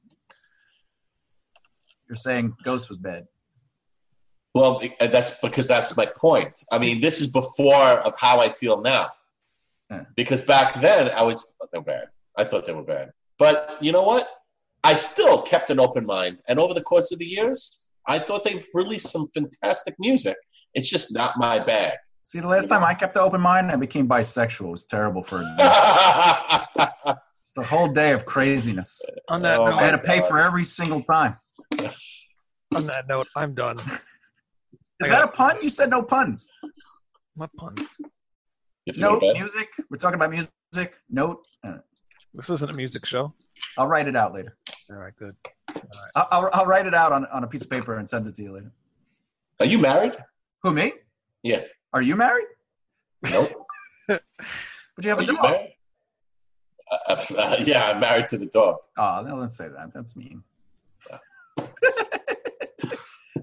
you're saying Ghost was bad. Well, uh, that's because that's my point. I mean, this is before of how I feel now. Yeah. Because back then, I was they were bad. I thought they were bad. But you know what? I still kept an open mind, and over the course of the years, I thought they've released some fantastic music. It's just not my bag. See, the last time I kept an open mind, I became bisexual. It was terrible for a. It's the whole day of craziness. On that Oh, note, I had to pay God. for every single time. on that note, I'm done. Is that a pun? You said no puns. What pun? You have to go to Note, music. We're talking about music. Note. Uh, This isn't a music show. I'll write it out later. All right, good. I'll, I'll, I'll write it out on, on a piece of paper and send it to you later. Are you married? Who, me? Yeah. Are you married? Nope. But you have Are a dog. married? Uh, uh, yeah, I'm married to the dog. Oh, no, let's say that. That's mean.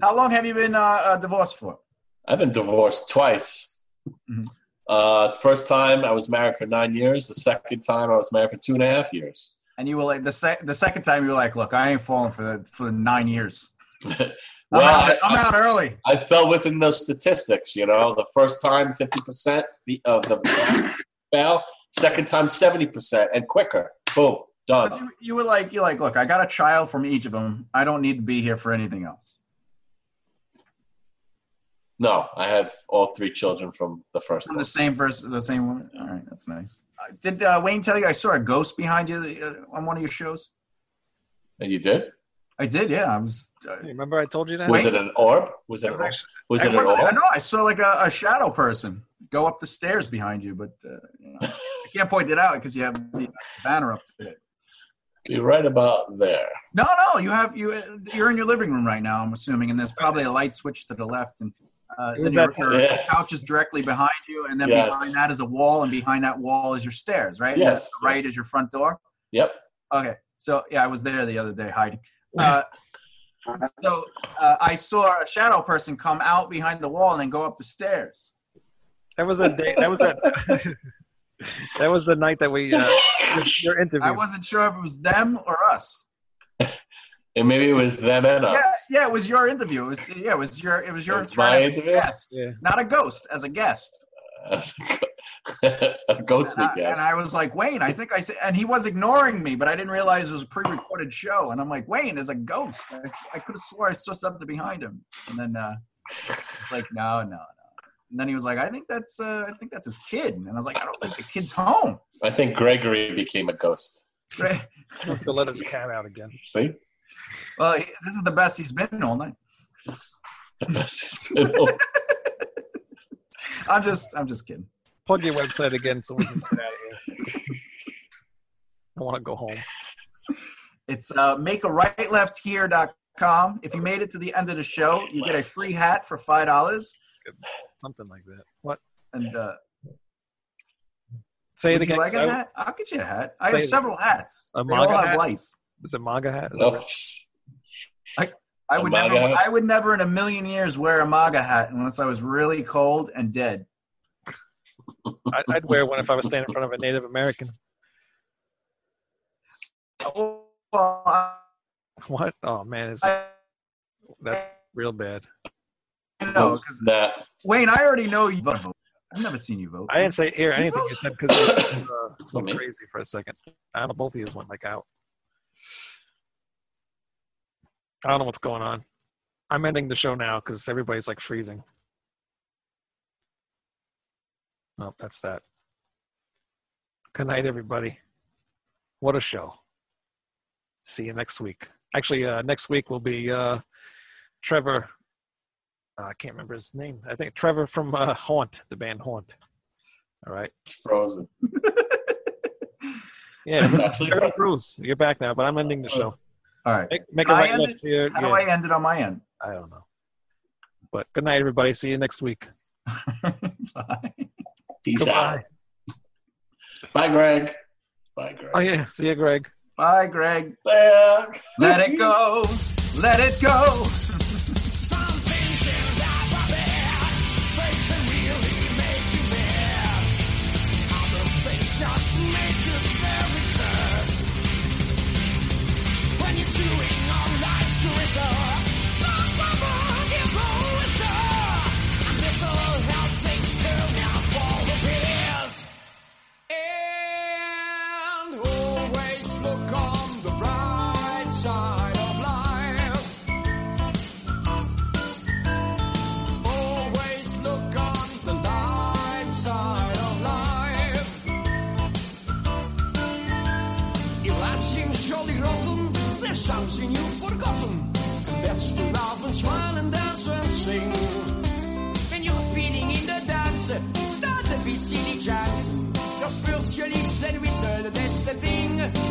How long have you been uh, uh, divorced for? I've been divorced twice. Mhm. Uh, the first time I was married for nine years. The second time I was married for two and a half years. And you were like the sec- the second time you were like, look, I ain't falling for the, for nine years. well, I'm, out, I, I'm out early. I fell within those statistics. You know, the first time fifty percent of the uh, fell. Second time seventy percent and quicker. Boom, done. You, you were like, you're like, look, I got a child from each of them. I don't need to be here for anything else. No, I had all three children from the first From one. the same verse, the same woman. All right, that's nice. Uh, did uh, Wayne tell you I saw a ghost behind you uh, on one of your shows? And you did? I did, yeah. I was. Uh, Remember I told you that? Was it an orb? Was it an was orb? actually- Was I, it an wasn't- I orb? know I saw like a, a shadow person go up the stairs behind you, but uh, you know, I can't point it out because you have the banner up to it. You're right about there. No, no, you have you. uh, You're in your living room right now. I'm assuming, and there's probably a light switch to the left, and uh, It then was your, that Yeah. couch is directly behind you, and then Yes. behind that is a wall, and behind that wall is your stairs, right? Yes, to the right yes. is your front door. Yep. Okay, so yeah, I was there the other day hiding. Uh, so uh, I saw a shadow person come out behind the wall and then go up the stairs. That was a day. That was a. that was the night that we uh, your, your interview. I wasn't sure if it was them or us. And maybe it was them and Yeah, us. yeah, it was your interview. It was yeah, it was your it was your It was my as a interview? guest, Yeah. not a ghost, as a guest. a ghostly And I, guest. and I was like, Wayne, I think I said, and he was ignoring me, but I didn't realize it was a pre-recorded show. And I'm like, Wayne, there's a ghost. I, I could have swore I saw something behind him. And then, uh, he's like, no, no, no. And then he was like, I think that's, uh, I think that's his kid. And I was like, I don't think the kid's home. I think Gregory became a ghost. Right? He to let his cat out again. See? Well, he, this is the best he's been all night. The best is good. Oh, I'm just, I'm just kidding. Plug your website again so we can get out of here. I want to go home. It's uh, make a right left here.com. If you made it to the end of the show, you get a free hat for five dollars. Something like that. What? And uh, Say it would you again. like a I- hat? I'll get you a hat. I have several hats. A they all MAGA have hat? lice. Is it MAGA hat? Is no. it- I A would MAGA never. hat? I would never in a million years wear a MAGA hat unless I was really cold and dead. I- I'd wear one if I was standing in front of a Native American. Oh, Well, I, What? Oh man, is I that's real bad. know because that. Wayne, I already know you vote. I've never seen you vote. I didn't say hear anything you said because it was uh, so crazy for a second. I don't know. Both of you went like out. I don't know what's going on. I'm ending the show now because everybody's like freezing. Oh, that's that. Good night, everybody. What a show. See you next week. Actually, uh, next week will be uh, Trevor. Uh, I can't remember his name. I think Trevor from uh, Haunt, the band Haunt. All right. It's frozen. Yeah, It's actually Trevor Church, you're back now, but I'm ending the show. All right. Make, make a right end left here. How Yeah, do I end it on my end? I don't know. But good night, everybody. See you next week. Bye. Peace Goodbye. out. Bye, Greg. Bye, Greg. Oh yeah, see you, Greg. Bye, Greg. Let it go. Let it go. Your lips and whistle, that's the thing.